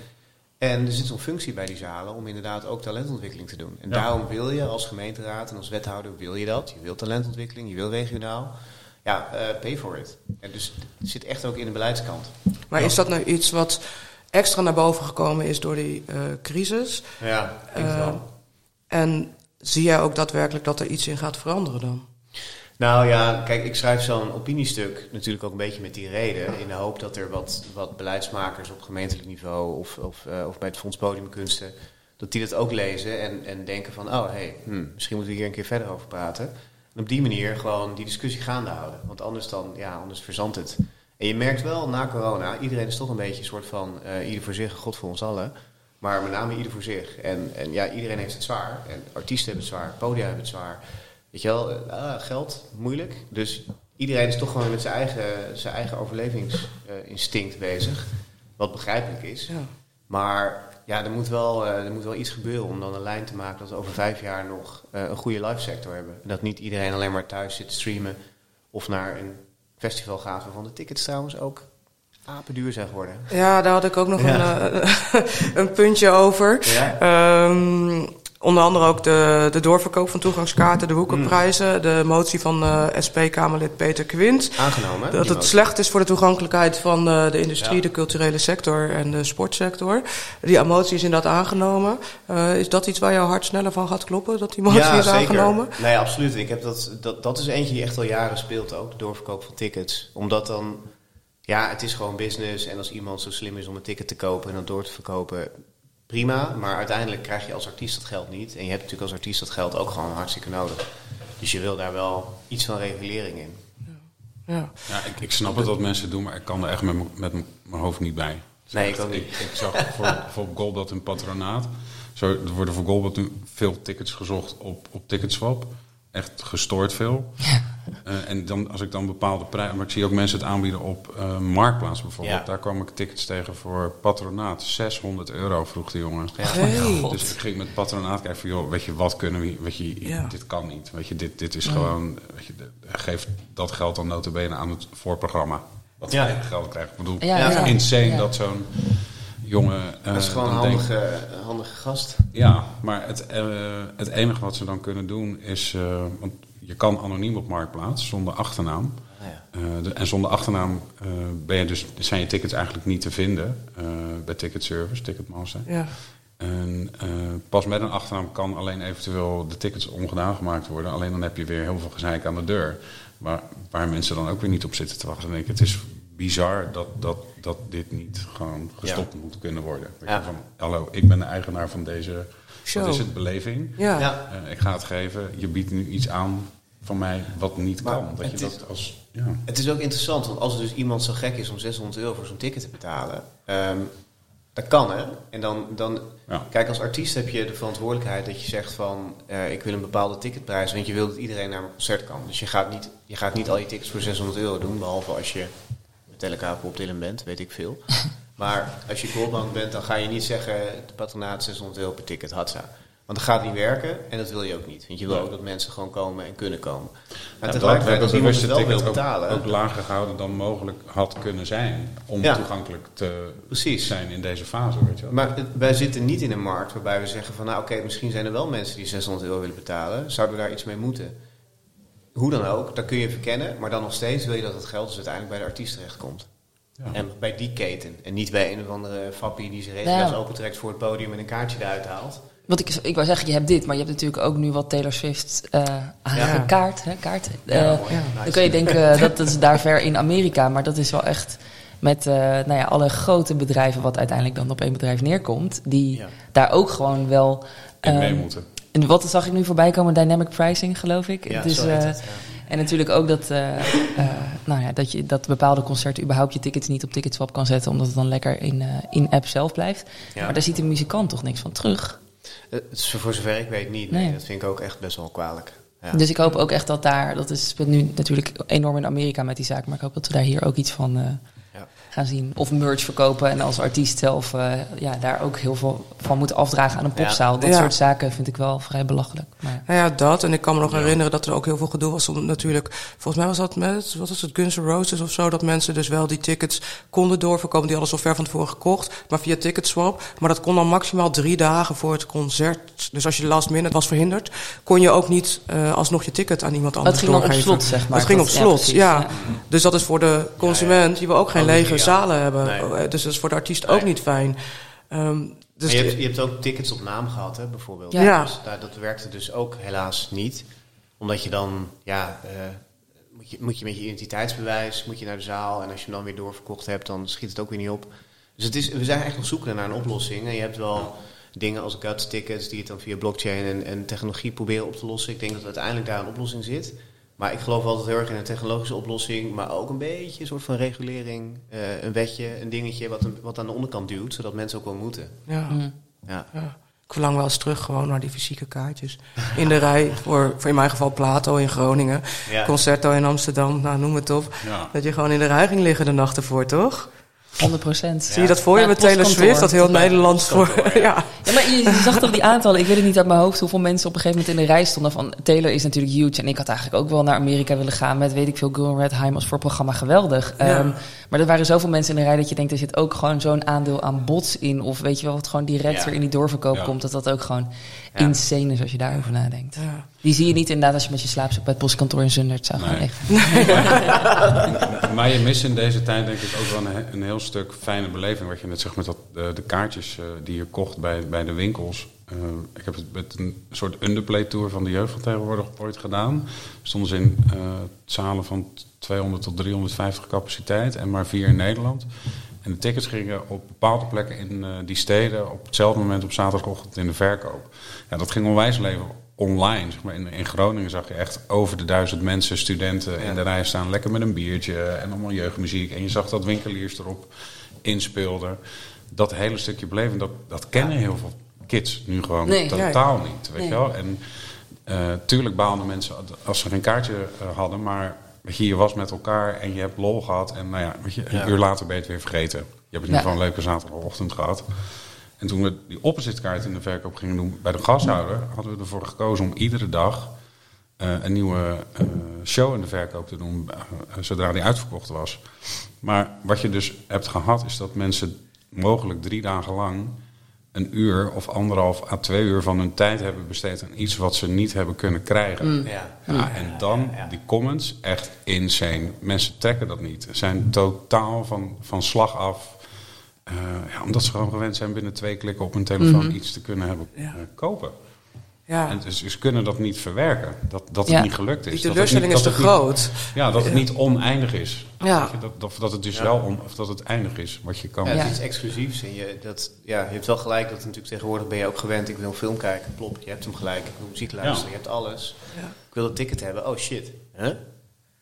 En er zit zo'n functie bij die zalen om inderdaad ook talentontwikkeling te doen. En Ja. daarom wil je als gemeenteraad en als wethouder wil je dat. Je wil talentontwikkeling, je wil regionaal. Ja, eh, pay for it. En dus het zit echt ook in de beleidskant. Maar is dat nou iets wat extra naar boven gekomen is door die eh, crisis? Ja, ik Eh, wel. En zie jij ook daadwerkelijk dat er iets in gaat veranderen dan? Nou ja, kijk, ik schrijf zo'n opiniestuk natuurlijk ook een beetje met die reden. In de hoop dat er wat, wat beleidsmakers op gemeentelijk niveau of, of, of bij het Fonds Podiumkunsten, dat die dat ook lezen en, en denken van, oh hé, hey, hmm, misschien moeten we hier een keer verder over praten. En op die manier gewoon die discussie gaande houden. Want anders dan, ja, anders verzandt het. En je merkt wel na corona, iedereen is toch een beetje een soort van eh, ieder voor zich, God voor ons allen. Maar met name ieder voor zich. En, en ja, iedereen heeft het zwaar. En artiesten hebben het zwaar, podia hebben het zwaar. Weet je wel, eh, ah, geld, moeilijk. Dus iedereen is toch gewoon met zijn eigen, zijn eigen overlevingsinstinct bezig. Wat begrijpelijk is. Ja. Maar ja, er moet, wel, eh, er moet wel iets gebeuren om dan een lijn te maken dat we over vijf jaar nog eh, een goede live sector hebben. En dat niet iedereen alleen maar thuis zit streamen of naar een festival gaat waarvan de tickets trouwens ook apenduur zijn geworden. Ja, daar had ik ook nog Ja. een, eh, een puntje over. Ja. Ehm, onder andere ook de, de doorverkoop van toegangskaarten, de hoekenprijzen, de motie van eh, SP-Kamerlid Peter Quint. Aangenomen. hè, Dat het motie. slecht is voor de toegankelijkheid van eh, de industrie, Ja. de culturele sector en de sportsector. Die motie is inderdaad aangenomen. Eh, is dat iets waar jouw hart sneller van gaat kloppen, dat die motie is aangenomen? Nee, absoluut. Ik heb dat, dat, dat is eentje die echt al jaren speelt ook, de doorverkoop van tickets. Omdat dan, ja, het is gewoon business. En als iemand zo slim is om een ticket te kopen en dan door te verkopen, prima. Maar uiteindelijk krijg je als artiest dat geld niet. En je hebt natuurlijk als artiest dat geld ook gewoon hartstikke nodig. Dus je wil daar wel iets van regulering in. Ja. Ja, ik, ik snap het wat mensen doen, maar ik kan er echt met, mijn hoofd niet bij. Nee, ik ook niet. Ik, ik zag voor, voor Goldbad een patronaat. Zo, er worden voor Goldbad nu veel tickets gezocht op, op Ticketswap. Echt gestoord veel. Eh, en dan, als ik dan bepaalde prijzen... Maar ik zie ook mensen het aanbieden op eh, Marktplaats bijvoorbeeld. Ja. Daar kwam ik tickets tegen voor patronaat. 600 euro vroeg de jongen. Hey. Dus ik ging met patronaat kijken van, joh, weet je, wat kunnen we, weet je, Ja. dit kan niet. Weet je, dit, dit is gewoon, weet je, de- geef dat geld dan notabene aan het voorprogramma. Dat Ja. ja. geld krijgt. Ik bedoel, Ja, het is ja. insane Ja. dat zo'n jongen... eh, Dat is gewoon een handige, handige gast. ja, maar het, het enige wat ze dan kunnen doen is... eh, want je kan anoniem op Marktplaats, zonder achternaam. Ah, ja. Eh, de- en zonder achternaam eh, ben je dus, zijn je tickets eigenlijk niet te vinden eh, bij Ticketservice, Ticketmaster. Ja. En pas met een achternaam kan alleen eventueel de tickets ongedaan gemaakt worden. Alleen dan heb je weer heel veel gezeik aan de deur. Waar, waar mensen dan ook weer niet op zitten te wachten. Denk ik, het is bizar dat, dat, dat dit niet gewoon gestopt moet kunnen worden. Ja. van, hallo, ik ben de eigenaar van deze Show. wat is het, beleving. Ja. Ja. Ik ga het geven. Je biedt nu iets aan van mij wat niet Maar kan. Dat je het dat is- als... Ja. Het is ook interessant, want als er dus iemand zo gek is om 600 euro voor zo'n ticket te betalen, ehm, Dat kan, hè? En dan, dan Ja. kijk, als artiest heb je de verantwoordelijkheid dat je zegt van, eh, ik wil een bepaalde ticketprijs, want je wilt dat iedereen naar mijn concert kan. Dus je gaat niet, je gaat niet al je tickets voor 600 euro doen, behalve als je Metallica op Dylan bent, weet ik veel. Maar als je Goldbank bent, dan ga je niet zeggen, de patronaat 600 euro per ticket, hatsa. Want dat gaat niet werken en dat wil je ook niet. Want je wil ook dat mensen gewoon komen en kunnen komen. Maar Ja, tegelijkertijd, als we iemand het wel wil ticket ook, betalen... ook lager gehouden dan mogelijk had kunnen zijn. Om Ja. toegankelijk te Precies. zijn in deze fase. Weet je wel. Maar het- wij zitten niet in een markt waarbij we zeggen van... nou oké, misschien zijn er wel mensen die 600 euro willen betalen. Zouden we daar iets mee moeten? Hoe dan ook, dat kun je verkennen. Maar dan nog steeds wil je dat het geld dus uiteindelijk bij de artiest terechtkomt. Ja. En bij die keten. En niet bij een of andere fappie die zijn regenjas Ja. opentrekt voor het podium en een kaartje eruit haalt. Want ik, ik wou zeggen, je hebt dit, maar je hebt natuurlijk ook nu wat Taylor Swift eh Ja. kaart. Hè, kaart. Ja, Eh. Dan Nice. kun je denken, dat, dat is daar ver in Amerika, maar dat is wel echt met eh, nou ja, alle grote bedrijven, wat uiteindelijk dan op één bedrijf neerkomt, die Ja. daar ook gewoon wel. En mee ehm, moeten. en wat zag ik nu voorbij komen? Dynamic pricing, geloof ik. Ja, Dus, zo heet eh, het, ja. En natuurlijk ook dat, eh, eh, nou ja, dat, je, dat bepaalde concerten überhaupt je tickets niet op Ticketswap kan zetten, omdat het dan lekker in, eh, in app zelf blijft. Ja. Maar daar ziet de muzikant toch niks van terug. Eh, voor zover ik weet niet. Nee, Nee. dat vind ik ook echt best wel kwalijk. Ja. Dus ik hoop ook echt dat daar, dat is, speelt nu natuurlijk enorm in Amerika met die zaak, maar ik hoop dat we daar hier ook iets van eh. Gaan zien. Of merch verkopen en als artiest zelf eh, ja, daar ook heel veel van moeten afdragen aan een Ja. popzaal. Dat Ja. soort zaken vind ik wel vrij belachelijk. Maar, Nou ja, dat. En ik kan me nog herinneren dat er ook heel veel gedoe was. Om natuurlijk, volgens mij was dat met, wat is het, Guns N' Roses of zo. Dat mensen dus wel die tickets konden doorverkopen. Die hadden zo ver van tevoren gekocht. Maar via Ticketswap. Maar dat kon dan maximaal drie dagen voor het concert. Dus als je last minute was verhinderd, kon je ook niet eh, alsnog je ticket aan iemand anders het ging dan op doorgeven. slot, zeg maar. Het ging Dat- op ja, slot, precies, ja. ja. Dus dat is voor de consument, die wil ook geen lege. Zalen hebben. Nee. Eh, Dus dat is voor de artiest Nee. ook niet fijn. Ehm, dus je, hebt, je hebt ook tickets op naam gehad, hè, bijvoorbeeld. Ja. Ja. Dus daar, dat werkte dus ook helaas niet. Omdat je dan, ja, eh, moet, je, moet je met je identiteitsbewijs moet je naar de zaal. En als je hem dan weer doorverkocht hebt, dan schiet het ook weer niet op. Dus het is, we zijn echt nog zoeken naar een oplossing. En je hebt wel dingen als guts tickets die het dan via blockchain en, en technologie proberen op te lossen. Ik denk dat uiteindelijk daar een oplossing zit. Maar ik geloof altijd heel erg in een technologische oplossing, maar ook een beetje een soort van regulering, eh, een wetje, een dingetje wat, een- wat aan de onderkant duwt, zodat mensen ook wel moeten. ja. mm. Ja. Ja. Ik verlang wel eens terug gewoon naar die fysieke kaartjes. In de rij voor, voor in mijn geval Plato in Groningen. Ja. Concerto in Amsterdam, nou noem het op. Ja. Dat je gewoon in de rij ging liggen de nacht ervoor, toch? 100 procent. Zie je dat voor je met Taylor. Swift? Dat heel Bij Nederland voor... ja. Ja, maar je, je zag toch die aantallen. Ik weet het niet uit mijn hoofd hoeveel mensen op een gegeven moment in de rij stonden. Van Taylor is natuurlijk huge. En ik had eigenlijk ook wel naar Amerika willen gaan met weet ik veel. Gil Redheim als voor programma geweldig. Ja. Maar er waren zoveel mensen in de rij dat je denkt er zit ook gewoon zo'n aandeel aan bots in. Of weet je wel, wat gewoon direct Ja. weer in die doorverkoop Ja. komt. Dat dat ook gewoon Ja. insane is als je daarover nadenkt. Ja. Die zie je niet inderdaad als je met je slaapzak bij het postkantoor in Zundert zou gaan Nee. liggen. Maar je mist in deze tijd denk ik ook wel een, he- een heel stuk fijne beleving. Wat je net zegt met dat, de, de kaartjes eh, die je kocht bij, bij de winkels. Eh, ik heb het met een soort underplay tour van de jeugd van tegenwoordig ooit gedaan. Stonden ze in eh, zalen van 200 tot 350 capaciteit en maar vier in Nederland. En de tickets gingen op bepaalde plekken in eh, die steden op hetzelfde moment op zaterdagochtend in de verkoop. Ja, dat ging onwijs leven online. Zeg maar. in, in Groningen zag je echt over de duizend mensen, studenten in de rij staan. Lekker met een biertje en allemaal jeugdmuziek. En je zag dat winkeliers erop inspeelden. Dat hele stukje beleving, dat, dat kennen heel veel kids nu gewoon Nee. totaal niet. Weet Nee. je wel? En eh, tuurlijk baalden mensen als ze geen kaartje eh, hadden, maar weet je, je was met elkaar en je hebt lol gehad. En nou ja, weet je, een Ja. uur later ben je het weer vergeten. Je hebt in ieder geval een leuke zaterdagochtend gehad. En toen we die oppositekaart in de verkoop gingen doen bij de gashouder, hadden we ervoor gekozen om iedere dag eh, een nieuwe eh, show in de verkoop te doen, eh, zodra die uitverkocht was. Maar wat je dus hebt gehad, is dat mensen mogelijk drie dagen lang een uur of anderhalf à twee uur van hun tijd hebben besteed aan iets wat ze niet hebben kunnen krijgen. Ja. Ja, en dan ja. die comments, echt insane. Mensen trekken dat niet. Ze zijn totaal van, van slag af. Eh, ja, omdat ze gewoon gewend zijn binnen twee klikken op hun telefoon iets te kunnen hebben Ja. eh, kopen. Ja. En dus, ze kunnen dat niet verwerken. Dat, dat Ja. het niet gelukt is. Die het teleurstelling is te niet- groot. ja, dat het niet oneindig is. Ja. Je, dat, dat, dat het dus wel on, of dat het eindig is wat je kan. Ja, het is iets exclusiefs. En je, dat, ja, je hebt wel gelijk dat natuurlijk tegenwoordig ben je ook gewend. Ik wil een film kijken. Plop, je hebt hem gelijk. Ik wil muziek luisteren. Ja. Je hebt alles. Ja. Ik wil een ticket hebben. Oh shit. Huh?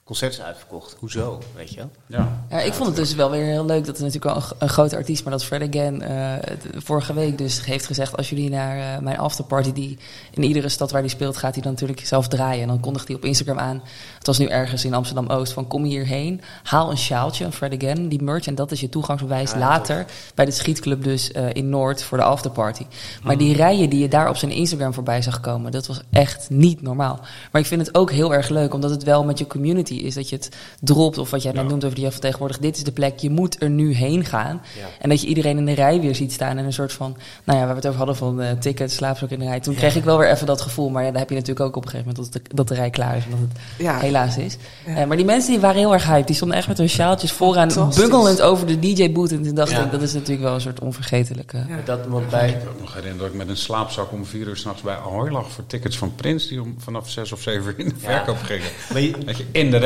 Concert is uitverkocht. Hoezo, weet je wel? Ja. Ja, ik vond het dus wel weer heel leuk dat er natuurlijk wel een, een grote artiest, maar dat Fred Again eh, vorige week dus heeft gezegd: als jullie naar eh, mijn afterparty, die in iedere stad waar die speelt, gaat hij dan natuurlijk zelf draaien. En dan kondigt hij op Instagram aan. Het was nu ergens in Amsterdam Oost van kom hierheen, haal een sjaaltje, een Fred Again, die merch, en dat is je toegangsbewijs Ja, later bij de schietclub dus eh, in Noord voor de afterparty. Maar die rijen die je daar op zijn Instagram voorbij zag komen, dat was echt niet normaal. Maar ik vind het ook heel erg leuk, omdat het wel met je community is dat je het dropt. Of wat jij net Ja. noemt over die tegenwoordig. Dit is de plek, je moet er nu heen gaan. Ja. En dat je iedereen in de rij weer ziet staan. En een soort van, nou ja, waar we het over hadden van eh tickets, slaapzak in de rij. Toen kreeg ik wel weer even dat gevoel. Maar ja, daar heb je natuurlijk ook op een gegeven moment dat de, dat de rij klaar is. En dat het Ja. helaas is. Ja. Eh, maar die mensen die waren heel erg hyped. Die stonden echt met hun sjaaltjes vooraan, bungelend over de DJ-boot. En toen dacht Ja. ik, dat is natuurlijk wel een soort onvergetelijke... Ja. Dat, want Ik bij, heb me nog herinnerd dat ik met een slaapzak om vier uur s'nachts bij Ahoy lag voor tickets van Prins die om vanaf zes of zeven uur in de Ja. verkoop gingen. je, in de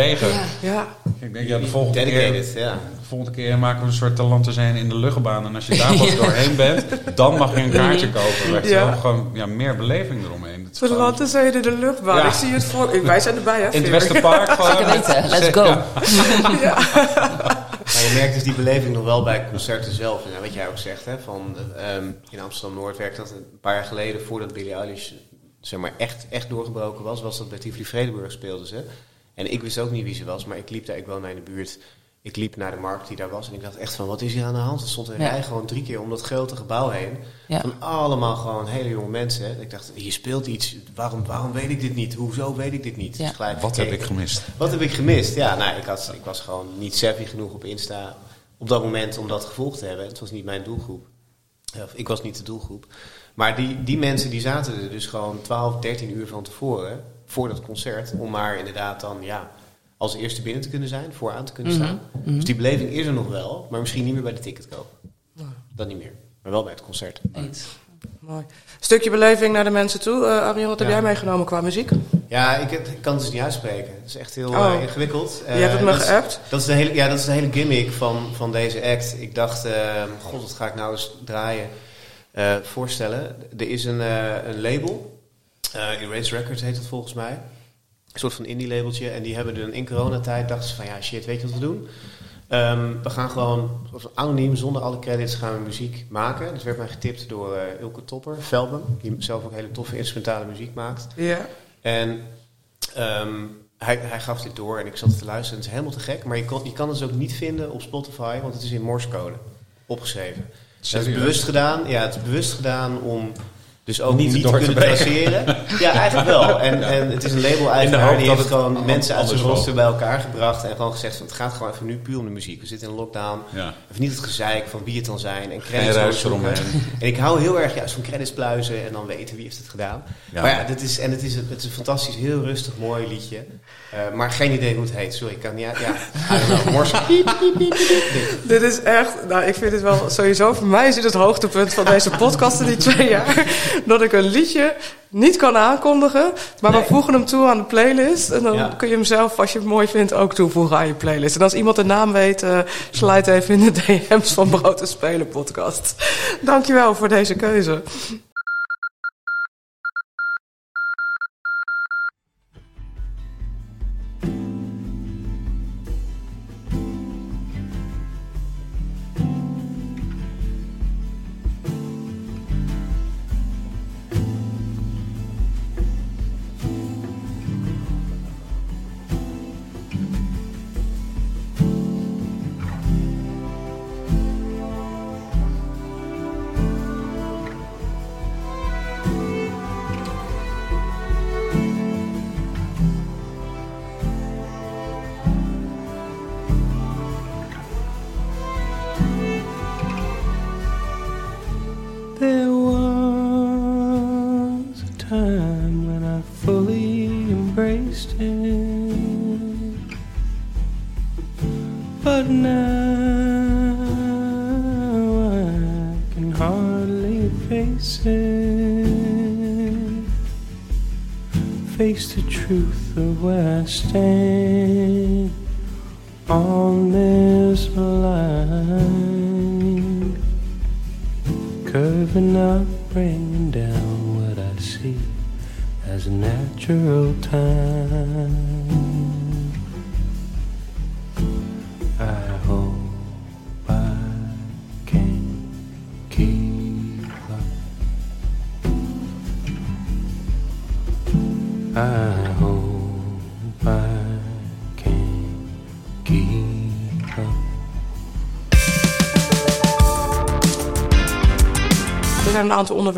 Ja, Ik denk, ja, de volgende keer, ja. de volgende keer maken we een soort talenten zijn in de luchtbaan. En als je daar pas doorheen bent, dan mag je een kaartje kopen. Weet je Ja. wel. Gewoon ja, meer beleving eromheen. Zodat ze in de luchtbaan. Ja. Ik zie het voor. Wij zijn erbij, hè? in het? Westerpark gewoon. Zeker weten, let's go. Ja. Maar je merkt dus die beleving nog wel bij concerten zelf. En wat jij ook zegt, hè, van, ehm, in Amsterdam-Noord werkte dat een paar jaar geleden... voordat Billie Eilish zeg maar, echt, echt doorgebroken was... was dat bij Tivoli Vredenburg speelden ze. En ik wist ook niet wie ze was, maar ik liep daar, ik woonde in de buurt... Ik liep naar de markt die daar was en ik dacht echt van, wat is hier aan de hand? Er stond een Ja. rij gewoon drie keer om dat grote gebouw heen. Ja. Van allemaal gewoon hele jonge mensen. hè. Ik dacht, hier speelt iets. Waarom, waarom weet ik dit niet? Hoezo weet ik dit niet? Ja. Dus gelijk Wat heb ik gemist? Wat heb ik gemist? Ja, nou, ik, had, ik was gewoon niet savvy genoeg op Insta op dat moment om dat gevolgd te hebben. Het was niet mijn doelgroep. Of ik was niet de doelgroep. Maar die, die mensen die zaten er dus gewoon 12, 13 uur van tevoren voor dat concert. Om maar inderdaad dan ja, als eerste binnen te kunnen zijn, vooraan te kunnen Mhm, staan. mhm. Dus die beleving is er nog wel, maar misschien niet meer bij de ticketkoop. Dat niet meer. Maar wel bij het concert. Eens. Mooi. Stukje beleving naar de mensen toe. Eh Ariel, wat heb Ja. jij meegenomen qua muziek? Ja, ik, kan het dus niet uitspreken. Het is echt heel Oh. eh, ingewikkeld. Je hebt het me dat is- geappt. Dat is de hele, ja, dat is de hele gimmick van, van deze act. Ik dacht, eh, god, wat ga ik nou eens draaien? eh, voorstellen. Er is een, eh, een label, eh Erase Records heet het volgens mij. Een soort van indie labeltje. En die hebben dan in coronatijd dachten ze van, ja shit, weet je wat we doen? Ehm, we gaan gewoon anoniem, zonder alle credits, gaan we muziek maken. Dat werd mij getipt door eh Ilke Topper, Velben, die zelf ook hele toffe instrumentale muziek maakt. Ja. En ehm, hij, hij gaf dit door en ik zat te luisteren. Het is helemaal te gek, maar je, kon, je kan het dus ook niet vinden op Spotify, want het is in Morsecode opgeschreven. Dat is bewust gedaan. Ja, het is bewust gedaan om dus ook Niet niet, te door te kunnen brengen. traceren. Ja, eigenlijk wel. En, en het is een label-eigenaar die heeft gewoon mensen uit zijn roster bij elkaar gebracht en gewoon gezegd van het gaat gewoon even nu puur om de muziek. We zitten in lockdown. Ja. Even niet het gezeik van wie het dan zijn en credits eromheen. En ik hou heel erg juist van credits pluizen en dan weten wie heeft het gedaan. Ja. Maar ja, dit is, en het is, het is een fantastisch, heel rustig, mooi liedje. Eh, maar geen idee hoe het heet. Sorry, ik kan niet. Ja, I don't know. Morse. Piep, piep, piep, piep, piep. Dit is echt, nou ik vind het wel sowieso, voor mij is dit het hoogtepunt van deze podcast in die twee jaar. Dat ik een liedje niet kan aankondigen, maar we voegen hem toe aan de playlist. En dan Ja. kun je hem zelf, als je het mooi vindt, ook toevoegen aan je playlist. En als iemand de naam weet, eh sluit even in de DM's van Brood en Spelen podcast. Dankjewel voor deze keuze. But now I can hardly face it. Face the truth of where I stand on this line curving up, bringing down what I see as a natural time.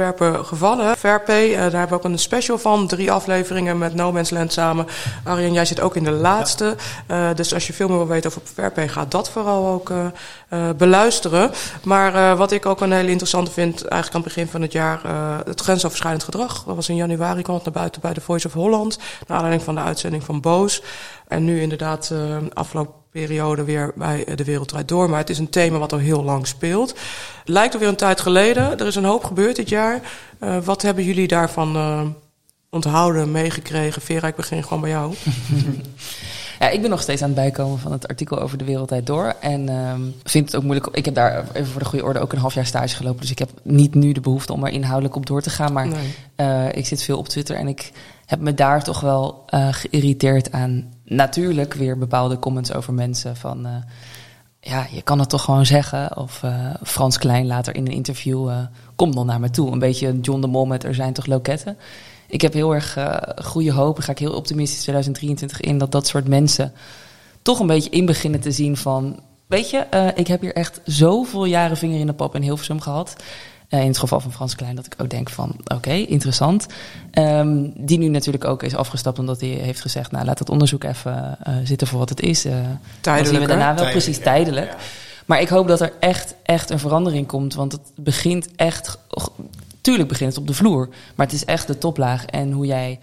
Onderwerpen gevallen. Verpay, eh, daar hebben we ook een special van. Drie afleveringen met No Man's Land samen. Arjen, jij zit ook in de laatste. Eh, dus als je veel meer wil weten over Verpay, ga dat vooral ook eh, beluisteren. Maar wat ik ook een hele interessante vind, eigenlijk aan het begin van het jaar, het grensoverschrijdend gedrag. Dat was in januari, kwam het naar buiten bij de Voice of Holland. Naar aanleiding van de uitzending van Boos. En nu inderdaad uh, afgelopen periode weer bij eh, De Wereld Draait Door. Maar het is een thema wat al heel lang speelt. Lijkt alweer een tijd geleden. Er is een hoop gebeurd dit jaar. Uh, wat hebben jullie daarvan uh, onthouden, meegekregen? Vera, ik begin gewoon bij jou. Ja, ik ben nog steeds aan het bijkomen van het artikel over de wereldtijd door. En um, vind het ook moeilijk. Ik heb daar even voor de goede orde ook een half jaar stage gelopen. Dus ik heb niet nu de behoefte om er inhoudelijk op door te gaan. Maar nee. uh, ik zit veel op Twitter en ik heb me daar toch wel uh, geïrriteerd aan. Natuurlijk weer bepaalde comments over mensen van. Uh, ja, je kan het toch gewoon zeggen. Of Frans Klein later in een interview. kom dan naar me toe. Een beetje John de Mol met Er zijn toch loketten ik heb heel erg uh, goede hoop. Ga ik heel optimistisch 2023 in dat dat soort mensen toch een beetje in beginnen te zien van. Weet je, uh, ik heb hier echt zoveel jaren vinger in de pop in Hilversum gehad. Uh, in het geval van Frans Klein, dat ik ook denk van oké, okay, interessant. Um, die nu natuurlijk ook is afgestapt omdat hij heeft gezegd, nou laat dat onderzoek even zitten voor wat het is. tijdelijk. zien we daarna wel tijdelijk, precies tijdelijk. Ja. Maar ik hoop dat er echt, echt een verandering komt. Want het begint echt tuurlijk begint het op de vloer. Maar het is echt de toplaag. En hoe jij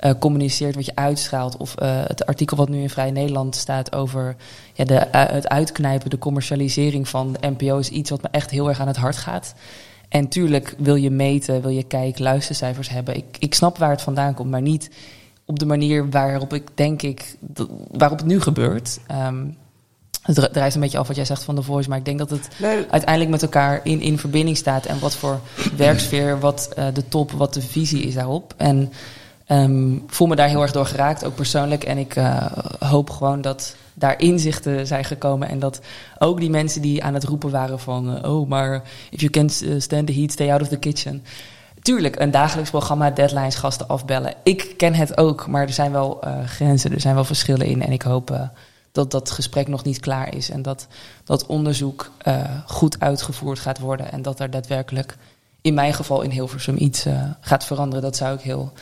uh, communiceert, wat je uitstraalt. Of uh, het artikel wat nu in Vrij Nederland staat over ja, de, uh, het uitknijpen, de commercialisering van de NPO is iets wat me echt heel erg aan het hart gaat. En tuurlijk wil je meten, wil je kijken, luistercijfers hebben. Ik, ik snap waar het vandaan komt, maar niet op de manier waarop ik denk ik, waarop het nu gebeurt. Um, het drijft een beetje af wat jij zegt van de voice, maar ik denk dat het nee. uiteindelijk met elkaar in, in verbinding staat. En wat voor werksfeer, wat uh, de top, wat de visie is daarop. En um, voel me daar heel erg door geraakt, ook persoonlijk. En ik uh, hoop gewoon dat daar inzichten zijn gekomen. En dat ook die mensen die aan het roepen waren van... Uh, oh, maar if you can't stand the heat, stay out of the kitchen. Tuurlijk, een dagelijks programma, deadlines, gasten afbellen. Ik ken het ook, maar er zijn wel grenzen, er zijn wel verschillen in. En ik hoop dat dat gesprek nog niet klaar is. En dat dat onderzoek goed uitgevoerd gaat worden. En dat er daadwerkelijk, in mijn geval in Hilversum, iets gaat veranderen. Dat zou ik heel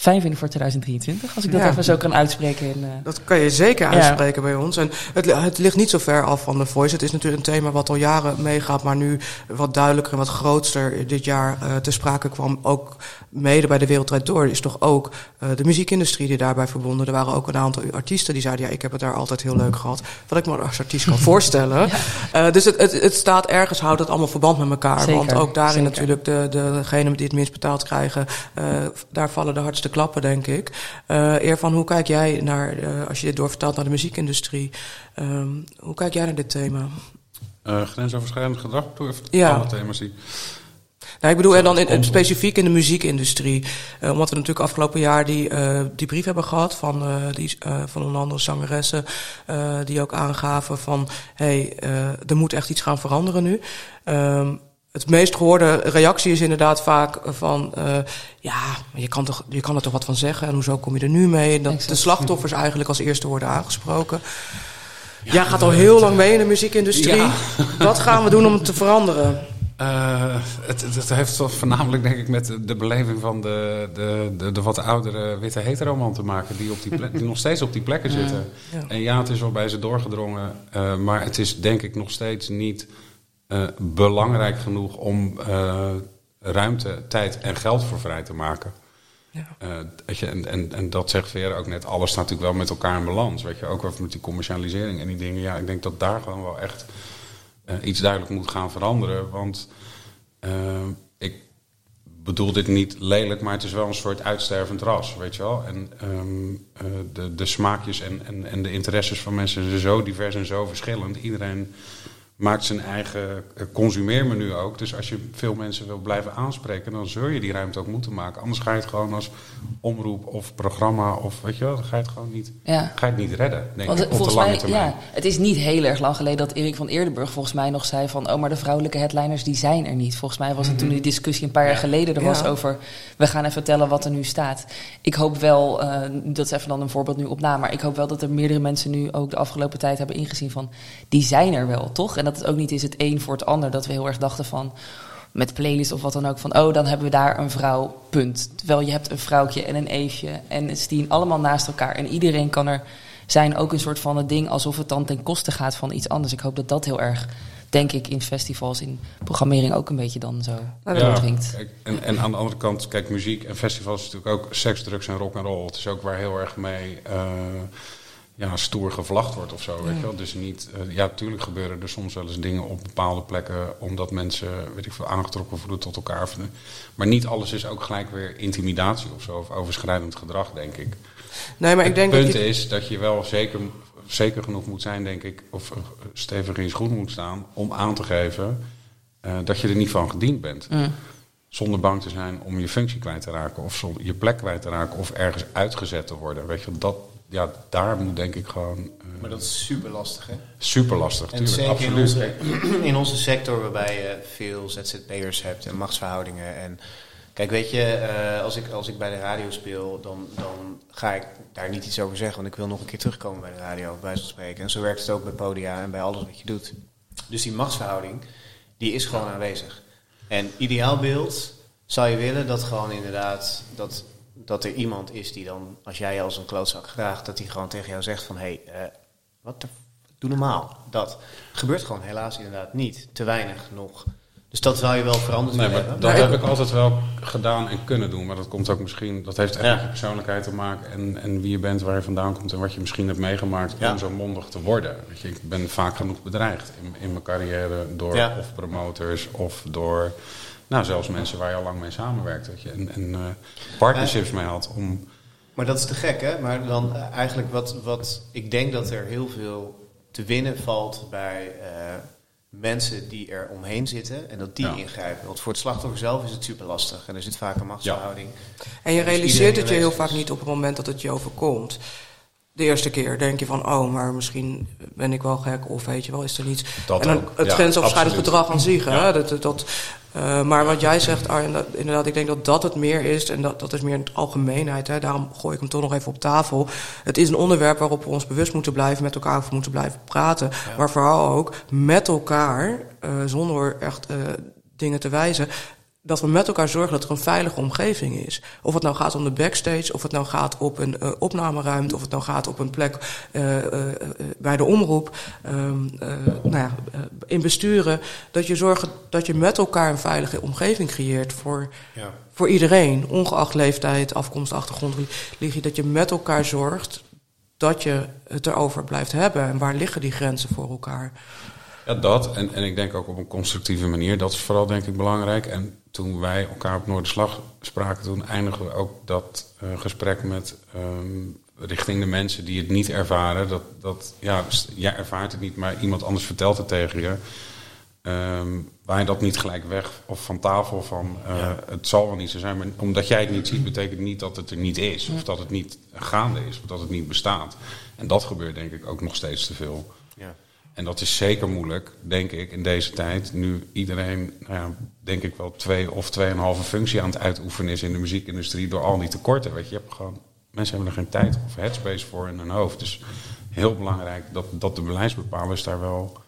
fijn vinden voor 2023. Als ik dat ja. even zo kan uitspreken. In, uh... Dat kan je zeker uitspreken ja. bij ons. En het, het, ligt niet zo ver af van de Voice. Het is natuurlijk een thema wat al jaren meegaat, maar nu wat duidelijker en wat grootster dit jaar uh, te sprake kwam. Ook mede bij de Wereldrijd Door is toch ook uh, de muziekindustrie die daarbij verbonden. Er waren ook een aantal artiesten die zeiden, ja, ik heb het daar altijd heel leuk gehad. Wat ik me als artiest kan voorstellen. Ja. dus het, het, het, staat ergens, houdt het allemaal verband met elkaar. Zeker, Want ook daarin zeker. natuurlijk de, de, degenen die het minst betaald krijgen, daar vallen de hardste klappen, denk ik. Uh, Eervan, hoe kijk jij naar, uh, als je dit doorvertaalt naar de muziekindustrie, um, hoe kijk jij naar dit thema? Uh, grensoverschrijdend gedrag, door ja. alle thema's die. Nou, ik bedoel, en dan in, in, specifiek in de muziekindustrie. Uh, omdat we natuurlijk afgelopen jaar die, uh, die brief hebben gehad van, uh, die, van onder andere zangeressen. die ook aangaven van, hé, hey, er moet echt iets gaan veranderen nu. Um, het meest gehoorde reactie is inderdaad vaak van... Uh, ja, je kan, toch, je kan er toch wat van zeggen en hoezo kom je er nu mee? Dat de slachtoffers eigenlijk als eerste worden aangesproken. Ja, Jij gaat al heel lang mee in de muziekindustrie. Ja. Wat gaan we doen om het te veranderen? Uh, het, het, heeft toch voornamelijk, denk ik, met de beleving van de, de, de, de wat oudere witte heteroman te maken. Die, op die, plek, die nog steeds op die plekken zitten. Ja. En ja, het is wel bij ze doorgedrongen. Uh, maar het is denk ik nog steeds niet... Uh, belangrijk genoeg om uh, ruimte, tijd en geld voor vrij te maken. Ja. Uh, je, en, en, en dat zegt Vera ook net, alles staat natuurlijk wel met elkaar in balans. Weet je, ook over met die commercialisering en die dingen. Ja, ik denk dat daar gewoon wel echt iets duidelijk moet gaan veranderen. Want ik bedoel dit niet lelijk, maar het is wel een soort uitstervend ras, weet je wel. En um, de, de smaakjes en, en, en de interesses van mensen zijn zo divers en zo verschillend. Iedereen maakt zijn eigen eh, consumeermenu ook. Dus als je veel mensen wil blijven aanspreken, dan zul je die ruimte ook moeten maken. Anders ga je het gewoon als omroep of programma of weet je wel, dan ga je het gewoon niet, Ja. ga je het niet redden, denk Want ik, op de volgens lange mij, termijn. ja, het is niet heel erg lang geleden dat Erik van Eerdenburg volgens mij nog zei van, oh, maar de vrouwelijke headliners die zijn er niet. Volgens mij was het toen die discussie een paar jaar geleden er was Ja. over, we gaan even vertellen wat er nu staat. Ik hoop wel, eh, dat is even dan een voorbeeld nu op na, maar ik hoop wel dat er meerdere mensen nu ook de afgelopen tijd hebben ingezien van, die zijn er wel, toch? En dat het ook niet is het een voor het ander, dat we heel erg dachten van, met playlist of wat dan ook, van oh, dan hebben we daar een vrouw, punt. Terwijl je hebt een vrouwtje en een eefje en het staan allemaal naast elkaar en iedereen kan er zijn ook een soort van het ding alsof het dan ten koste gaat van iets anders. Ik hoop dat dat heel erg, denk ik, in festivals, in programmering ook een beetje dan zo Ja, en, en aan de andere kant, kijk, muziek en festivals is natuurlijk ook seks, drugs en rock and roll. Het is ook waar heel erg mee eh, ja, stoer gevlacht wordt of zo, weet je wel. Dus niet, eh, ja, natuurlijk gebeuren er soms wel eens dingen op bepaalde plekken, omdat mensen, weet ik veel, aangetrokken voelen tot elkaar. Maar niet alles is ook gelijk weer intimidatie of zo, of overschrijdend gedrag, denk ik. Nee, maar ik denk het dat punt je... is dat je wel zeker, zeker genoeg moet zijn, denk ik, of stevig in je schoen moet staan om aan te geven eh, dat je er niet van gediend bent. Mm. Zonder bang te zijn om je functie kwijt te raken of zonder je plek kwijt te raken of ergens uitgezet te worden. Weet je, dat, ja, daar moet denk ik gewoon eh, Maar dat is super lastig, hè? super lastig. En Tuurlijk, zeker in absoluut. onze, in onze sector waarbij je veel ZZP'ers hebt en machtsverhoudingen. En kijk, weet je, eh, als, ik, als ik bij de radio speel, dan, dan ga ik daar niet iets over zeggen. Want ik wil nog een keer terugkomen bij de radio, bij wijze van spreken. En zo werkt het ook bij podia en bij alles wat je doet. Dus die machtsverhouding, die is gewoon aanwezig. En ideaalbeeld zou je willen dat gewoon inderdaad... Dat, dat er iemand is die dan, als jij je als een klootzak gedraagt... dat hij gewoon tegen jou zegt van... hé, hey, eh, wat de doe normaal. Dat gebeurt gewoon helaas inderdaad niet. Te weinig nog. Dus dat zou je wel veranderd Nee, maar hebben. dat heb ik altijd wel gedaan en kunnen doen. Maar dat komt ook misschien, dat heeft echt Ja. met je persoonlijkheid te maken. En, en wie je bent, waar je vandaan komt en wat je misschien hebt meegemaakt Ja. om zo mondig te worden. Weet je, ik ben vaak genoeg bedreigd in, in mijn carrière door Ja. of promoters of door nou, zelfs mensen waar je al lang mee samenwerkt. Weet je, en en eh, partnerships mee had om. Maar dat is te gek, hè? Maar dan eh, eigenlijk wat, wat... Ik denk dat er heel veel te winnen valt bij eh, mensen die er omheen zitten... en dat die Ja. ingrijpen. Want voor het slachtoffer zelf is het super lastig. En er zit vaak een machtsverhouding. En je Dus realiseert het je heel vaak niet op het moment dat het je overkomt. De eerste keer denk je van, oh, maar misschien ben ik wel gek of weet je wel, is er niets. Dat en dan ook, het ja, grensoverschrijdend gedrag aan zich. Hè? Ja. Dat, dat, dat, eh, maar wat jij zegt, Arjen, dat, inderdaad, ik denk dat dat het meer is. En dat, dat is meer in het algemeenheid. Hè? Daarom gooi ik hem toch nog even op tafel. Het is een onderwerp waarop we ons bewust moeten blijven, met elkaar over moeten blijven praten. Maar vooral ook met elkaar, eh, zonder echt eh, dingen te wijzen dat we met elkaar zorgen dat er een veilige omgeving is. Of het nou gaat om de backstage, of het nou gaat op een eh, opnameruimte, of het nou gaat op een plek eh, eh, bij de omroep, ehm, eh, nou ja, in besturen. Dat je zorgt dat je met elkaar een veilige omgeving creëert voor, Ja. voor iedereen, ongeacht leeftijd, afkomst, achtergrond, religie. Dat je met elkaar zorgt dat je het erover blijft hebben. En waar liggen die grenzen voor elkaar? Ja, dat. En, en ik denk ook op een constructieve manier. Dat is vooral denk ik belangrijk. En toen wij elkaar op Noorderslag spraken, toen eindigden we ook dat eh, gesprek met ehm, richting de mensen die het niet ervaren. Dat, dat ja, jij ervaart het niet, maar iemand anders vertelt het tegen je. Ehm waar je dat niet gelijk weg of van tafel van eh, het zal wel niet zo zijn. Maar omdat jij het niet ziet, betekent niet dat het er niet is. Of dat het niet gaande is, of dat het niet bestaat. En dat gebeurt denk ik ook nog steeds te veel. Ja. En dat is zeker moeilijk, denk ik, in deze tijd. Nu iedereen, nou denk ik wel twee of tweeënhalve functie aan het uitoefenen is in de muziekindustrie door al die tekorten. Weet je, je hebt gewoon, mensen hebben er geen tijd of headspace voor in hun hoofd. Dus heel belangrijk dat, dat de beleidsbepalers daar wel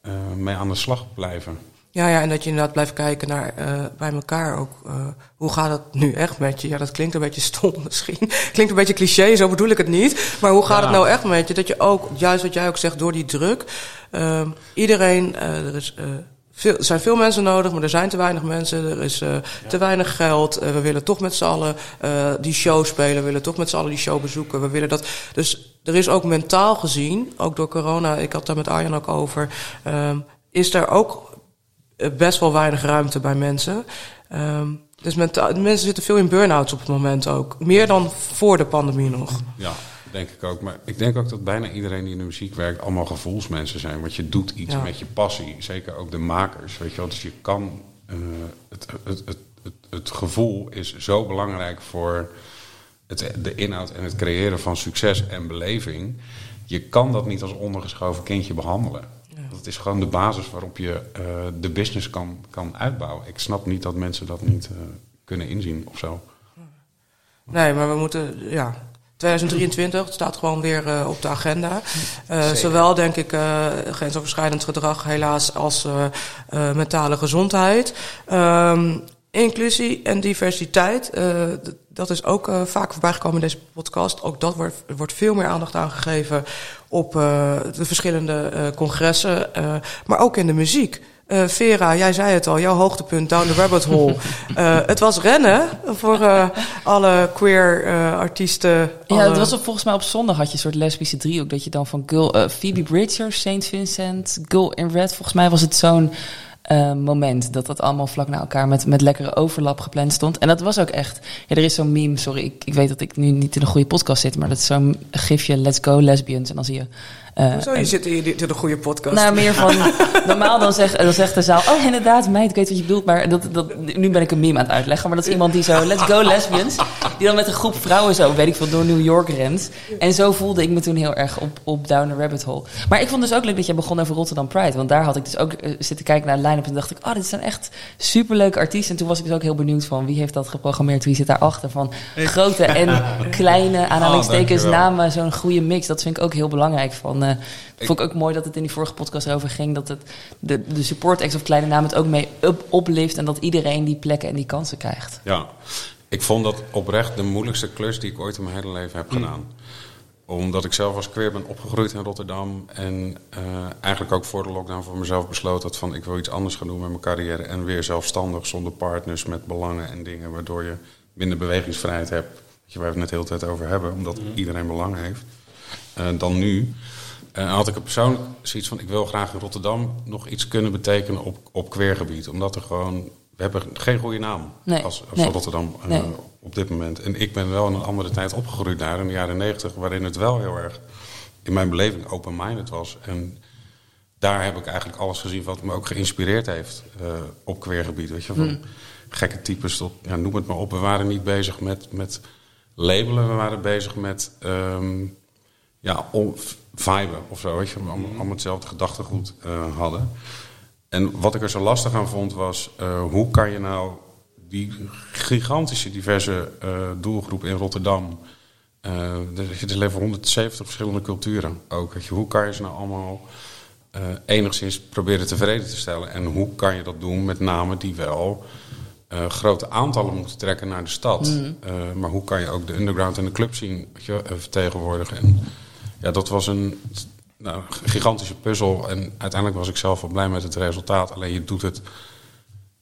eh, mee aan de slag blijven. Ja, ja, en dat je inderdaad blijft kijken naar eh, bij elkaar ook. eh, hoe gaat het nu echt met je? Ja, dat klinkt een beetje stom misschien. klinkt een beetje cliché, zo bedoel ik het niet. Maar hoe gaat het nou echt met je? Dat je ook, juist wat jij ook zegt, door die druk. ehm, iedereen, eh, er, is, veel, er zijn veel mensen nodig, maar er zijn te weinig mensen. Er is te weinig geld. We willen toch met z'n allen die show spelen. We willen toch met z'n allen die show bezoeken. We willen dat. Dus er is ook mentaal gezien, ook door corona, ik had daar met Arjan ook over. ehm, is er ook best wel weinig ruimte bij mensen. Ehm, dus mensen zitten veel in burn-outs op het moment ook. Meer dan voor de pandemie nog. Ja, denk ik ook. Maar ik denk ook dat bijna iedereen die in de muziek werkt allemaal gevoelsmensen zijn. Want je doet iets Ja. met je passie. Zeker ook de makers. Weet je wel? Dus je kan. eh, het, het, het, het, het gevoel is zo belangrijk voor het, de inhoud en het creëren van succes en beleving. Je kan dat niet als ondergeschoven kindje behandelen. Dat is gewoon de basis waarop je eh, de business kan, kan uitbouwen. Ik snap niet dat mensen dat niet eh, kunnen inzien of zo. Nee, maar we moeten, ja. 2023 het staat gewoon weer eh, op de agenda. Eh, zowel, denk ik, eh, grensoverschrijdend gedrag, helaas, als eh, eh, mentale gezondheid. Ehm, inclusie en diversiteit, eh, dat is ook eh, vaak voorbij gekomen in deze podcast. Ook dat wordt, wordt veel meer aandacht aan gegeven op eh, de verschillende eh, congressen, eh, maar ook in de muziek. Eh, Vera, jij zei het al, jouw hoogtepunt Down the Rabbit Hole. Eh, het was rennen voor eh, alle queer eh, artiesten. Ja, alle- het was op, volgens mij op zondag had je een soort lesbische driehoek. Dat je dan van Girl, eh, Phoebe Bridgers, Saint Vincent, Girl in Red. Volgens mij was het zo'n eh, moment dat dat allemaal vlak na elkaar met, met lekkere overlap gepland stond. En dat was ook echt. Ja, er is zo'n meme, sorry, ik, ik weet dat ik nu niet in een goede podcast zit, maar dat is zo'n gifje Let's Go Lesbians. En dan zie je. Eh, Hoezo? Je zit in, in een goede podcast. nou, meer van. Normaal dan, zeg, dan zegt de zaal. Oh, inderdaad, meid, ik weet wat je bedoelt. Maar dat, dat, nu ben ik een meme aan het uitleggen. Maar dat is iemand die zo. Let's go, lesbians. Die dan met een groep vrouwen zo, weet ik veel, door New York rent. En zo voelde ik me toen heel erg op, op Down the Rabbit Hole. Maar ik vond dus ook leuk dat jij begon over Rotterdam Pride. Want daar had ik dus ook eh, zitten kijken naar de line-up. En dacht ik, oh, dit zijn echt superleuke artiesten. En toen was ik dus ook heel benieuwd van wie heeft dat geprogrammeerd? Wie zit daarachter? Van grote en kleine aanhalingstekens dankjewel. namen. Zo'n goede mix. Dat vind ik ook heel belangrijk. Van, eh, vond ik ook mooi dat het in die vorige podcast over ging. Dat het de, de support acts of kleine namen het ook mee up, oplift. En dat iedereen die plekken en die kansen krijgt. Ja, ik vond dat oprecht de moeilijkste klus die ik ooit in mijn hele leven heb gedaan. Omdat ik zelf als queer ben opgegroeid in Rotterdam. En eh, eigenlijk ook voor de lockdown voor mezelf besloten had van ik wil iets anders gaan doen met mijn carrière. En weer zelfstandig, zonder partners, met belangen en dingen. Waardoor je minder bewegingsvrijheid hebt. Waar we het net de hele tijd over hebben. Omdat iedereen belang heeft. eh, dan nu. En had ik er persoonlijk zoiets van: ik wil graag in Rotterdam nog iets kunnen betekenen op, op queergebied. Omdat er gewoon. We hebben geen goede naam Nee, als, als nee, Rotterdam eh, op dit moment. En ik ben wel in een andere tijd opgegroeid daar, in de jaren negentig, waarin het wel heel erg in mijn beleving open-minded was. En daar heb ik eigenlijk alles gezien wat me ook geïnspireerd heeft eh, op queergebied. Weet je, van Hmm. gekke types tot, ja, noem het maar op. We waren niet bezig met, met labelen, we waren bezig met ehm, ja, om, viben of zo. Weet je, allemaal, allemaal hetzelfde gedachtegoed eh, hadden. En wat ik er zo lastig aan vond was, eh, hoe kan je nou die gigantische diverse eh, doelgroep in Rotterdam... er leven 170 verschillende culturen ook. Weet je, hoe kan je ze nou allemaal enigszins proberen tevreden te stellen? En hoe kan je dat doen met namen die wel grote aantallen moeten trekken naar de stad? Eh, maar hoe kan je ook de underground en de club zien je, vertegenwoordigen? En ja, dat was een nou, gigantische puzzel. En uiteindelijk was ik zelf wel blij met het resultaat. Alleen je doet het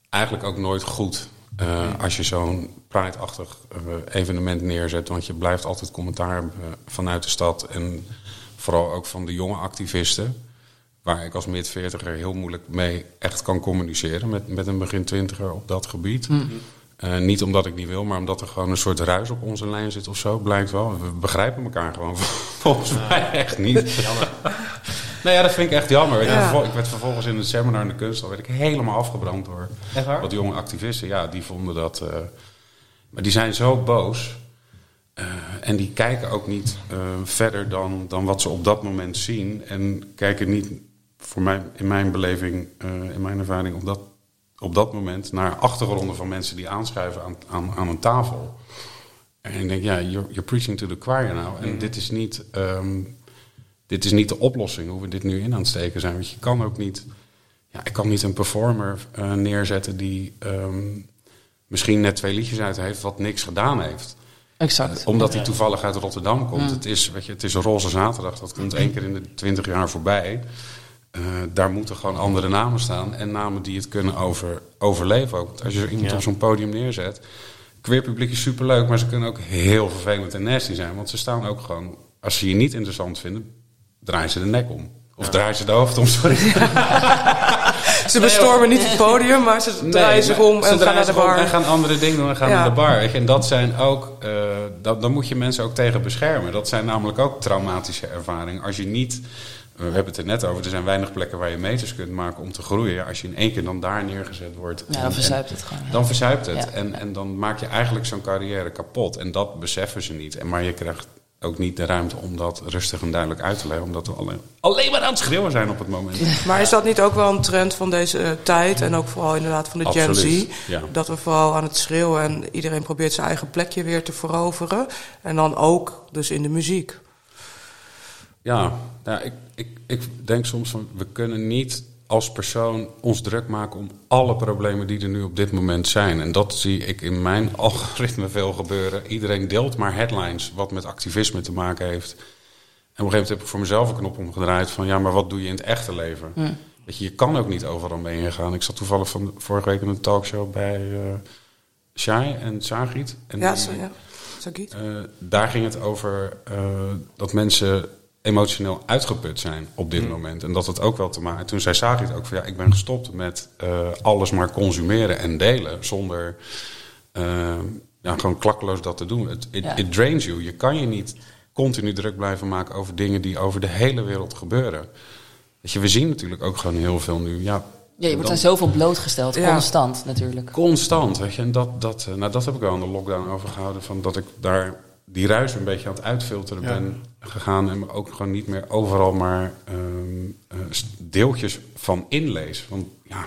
eigenlijk ook nooit goed. eh, als je zo'n Pride-achtig eh, evenement neerzet. Want je blijft altijd commentaar hebben vanuit de stad. En vooral ook van de jonge activisten. Waar ik als mid-veertiger heel moeilijk mee echt kan communiceren. Met, met een begin twintiger op dat gebied. Eh, niet omdat ik niet wil, maar omdat er gewoon een soort ruis op onze lijn zit of zo. Blijkt wel. We begrijpen elkaar gewoon volgens mij echt niet. Jammer. nou ja, dat vind ik echt jammer. Ik, Ja. werd vervol- ik werd vervolgens in het seminar in de kunsthal werd ik helemaal afgebrand door Echt waar? wat jonge activisten. Ja, die vonden dat. eh, maar die zijn zo boos. eh, en die kijken ook niet eh, verder dan, dan wat ze op dat moment zien. En kijken niet, voor mij, in mijn beleving, eh, in mijn ervaring, op dat, op dat moment naar achtergronden van mensen die aanschuiven aan, aan, aan een tafel. En ik denk, ja, you're, you're preaching to the choir nou. En dit is niet. ehm, dit is niet de oplossing hoe we dit nu in aan het steken zijn. Want je kan ook niet. Ja, ik kan niet een performer eh, neerzetten die ehm, misschien net twee liedjes uit heeft, wat niks gedaan heeft. Exact. Omdat hij toevallig uit Rotterdam komt. Het, is, weet je, het is een roze zaterdag, dat komt één keer in de twintig jaar voorbij. Eh, daar moeten gewoon andere namen staan. En namen die het kunnen over, overleven ook. Want als je zo iemand Ja. op zo'n podium neerzet. Queer publiek is superleuk, maar ze kunnen ook heel vervelend en nasty zijn. Want ze staan ook gewoon, als ze je niet interessant vinden, draaien ze de nek om. Of draaien ze de hoofd om, sorry. Ze bestormen niet het podium, maar ze draaien zich om en gaan naar de bar. En gaan andere dingen doen en gaan Ja. naar de bar. En dat zijn ook, eh dat, dan moet je mensen ook tegen beschermen. Dat zijn namelijk ook traumatische ervaringen. Als je niet, we hebben het er net over, er zijn weinig plekken waar je meters kunt maken om te groeien. Als je in één keer dan daar neergezet wordt. Ja, en- dan verzuipt het gewoon. ja. Dan verzuipt het. Ja. En, en dan maak je eigenlijk zo'n carrière kapot. En dat beseffen ze niet. En maar je krijgt ook niet de ruimte om dat rustig en duidelijk uit te leggen. Omdat we alleen, alleen maar aan het schreeuwen zijn op het moment. Maar is dat niet ook wel een trend van deze eh, tijd en ook vooral inderdaad van de Gen Z? ja. Dat we vooral aan het schreeuwen en iedereen probeert zijn eigen plekje weer te veroveren. En dan ook dus in de muziek. Ja, nou, ik, ik, ik denk soms van we kunnen niet als persoon ons druk maken om alle problemen die er nu op dit moment zijn. En dat zie ik in mijn algoritme veel gebeuren. Iedereen deelt maar headlines wat met activisme te maken heeft. En op een gegeven moment heb ik voor mezelf een knop omgedraaid van ja, maar wat doe je in het echte leven? Weet je, je kan ook niet overal mee ingaan. Ik zat toevallig van vorige week in een talkshow bij eh Shai en Sagit. En Ja, zo, ja. Eh, daar ging het over eh, dat mensen emotioneel uitgeput zijn op dit moment. En dat het ook wel te maken... Toen zei Sagi het ook van ja, ik ben gestopt met eh, alles maar consumeren en delen. Zonder eh, ja, gewoon klakkeloos dat te doen. Het it, Ja. it drains you. Je kan je niet continu druk blijven maken over dingen die over de hele wereld gebeuren. Weet je, we zien natuurlijk ook gewoon heel veel nu. Ja, Ja, je wordt dan- aan zoveel blootgesteld, Ja. constant natuurlijk. Constant, weet je. En dat, dat, eh, nou, dat heb ik wel aan de lockdown overgehouden. Van dat ik daar die ruis een beetje aan het uitfilteren Ja. ben gegaan. En me ook gewoon niet meer overal maar ehm, eh, deeltjes van inlees. Want ja,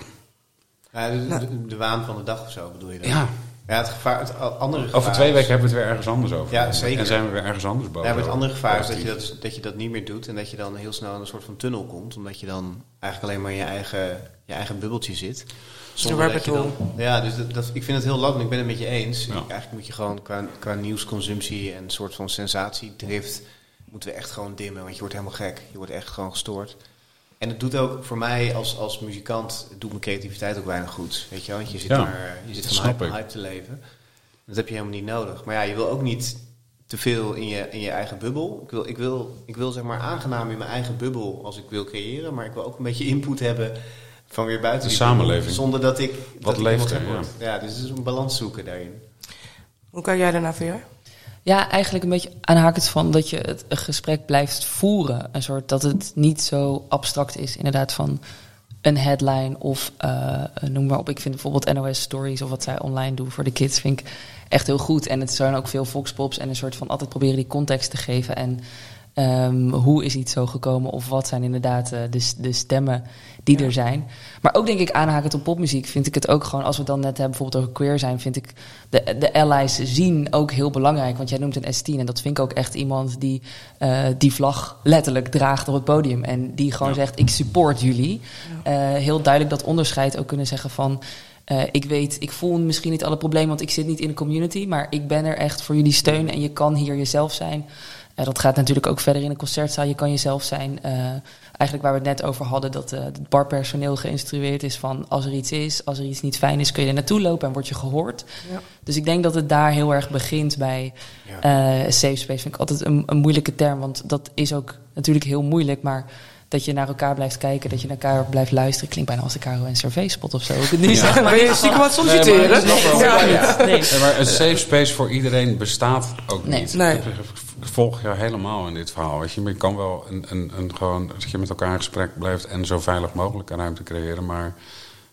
Ja, de, de, de waan van de dag of zo bedoel je dan? ja Ja, het gevaar, het andere gevaar over twee is- weken hebben we het weer ergens anders over. Ja, zeker. En zijn we weer ergens anders boven. Ja, maar het andere gevaar is dat je dat, dat je dat niet meer doet en dat je dan heel snel in een soort van tunnel komt. Omdat je dan eigenlijk alleen maar in je eigen, je eigen bubbeltje zit. Zonder rabbit dat je dan, ja, dus dat, dat, ik vind het heel lastig. Ik ben het met je eens. Ja. Eigenlijk moet je gewoon qua, qua nieuwsconsumptie en een soort van sensatiedrift... moeten we echt gewoon dimmen, want je wordt helemaal gek. Je wordt echt gewoon gestoord. En het doet ook voor mij als, als muzikant, het doet mijn creativiteit ook weinig goed. Weet je wel? Want je zit, Ja, maar, je zit dat van hype, ik. hype te leven. Dat heb je helemaal niet nodig. Maar ja, je wil ook niet te veel in je, in je eigen bubbel. Ik wil, ik, wil, ik wil zeg maar aangenaam in mijn eigen bubbel als ik wil creëren. Maar ik wil ook een beetje input hebben van weer buiten De die bubbel, samenleving. Zonder dat ik... dat ik leeft er, word. Ja, dus het is een balans zoeken daarin. Hoe kan jij daarna VR? Ja, eigenlijk een beetje aanhakend van dat je het gesprek blijft voeren. Een soort dat het niet zo abstract is, inderdaad, van een headline of eh, noem maar op. Ik vind bijvoorbeeld NOS Stories of wat zij online doen voor de kids, vind ik echt heel goed. En het zijn ook veel voxpops en een soort van altijd proberen die context te geven. En ehm, hoe is iets zo gekomen of wat zijn inderdaad eh, de, de stemmen die er zijn. Maar ook denk ik aanhakend op popmuziek vind ik het ook gewoon, als we het dan net hebben bijvoorbeeld over queer zijn, vind ik de, de allies zien ook heel belangrijk. Want jij noemt een S10 en dat vind ik ook echt iemand die eh, die vlag letterlijk draagt op het podium. En die gewoon zegt, ik support jullie. Eh, heel duidelijk dat onderscheid ook kunnen zeggen van... ik weet, ik voel misschien niet alle problemen, want ik zit niet in de community. Maar ik ben er echt voor jullie steun en je kan hier jezelf zijn. Eh, dat gaat natuurlijk ook verder in een concertzaal. Je kan jezelf zijn. Eh, eigenlijk waar we het net over hadden, dat eh, het barpersoneel geïnstrueerd is van als er iets is, als er iets niet fijn is, kun je er naartoe lopen en word je gehoord. Ja. Dus ik denk dat het daar heel erg begint bij eh, safe space. Vind ik altijd een, een moeilijke term, want dat is ook natuurlijk heel moeilijk, maar dat je naar elkaar blijft kijken, dat je naar elkaar blijft luisteren, klinkt bijna als de Caro en Survey spot of zo. Hoe ik het nu zeg, maar Ben je stiekem wat solliciteren? Nee, Ja. nee. Nee, maar een safe space voor iedereen bestaat ook Nee. niet. Nee. Volg jou helemaal in dit verhaal. Je. Je kan wel een, een, een gewoon, dat je met elkaar in gesprek blijft en zo veilig mogelijk een ruimte creëren. Maar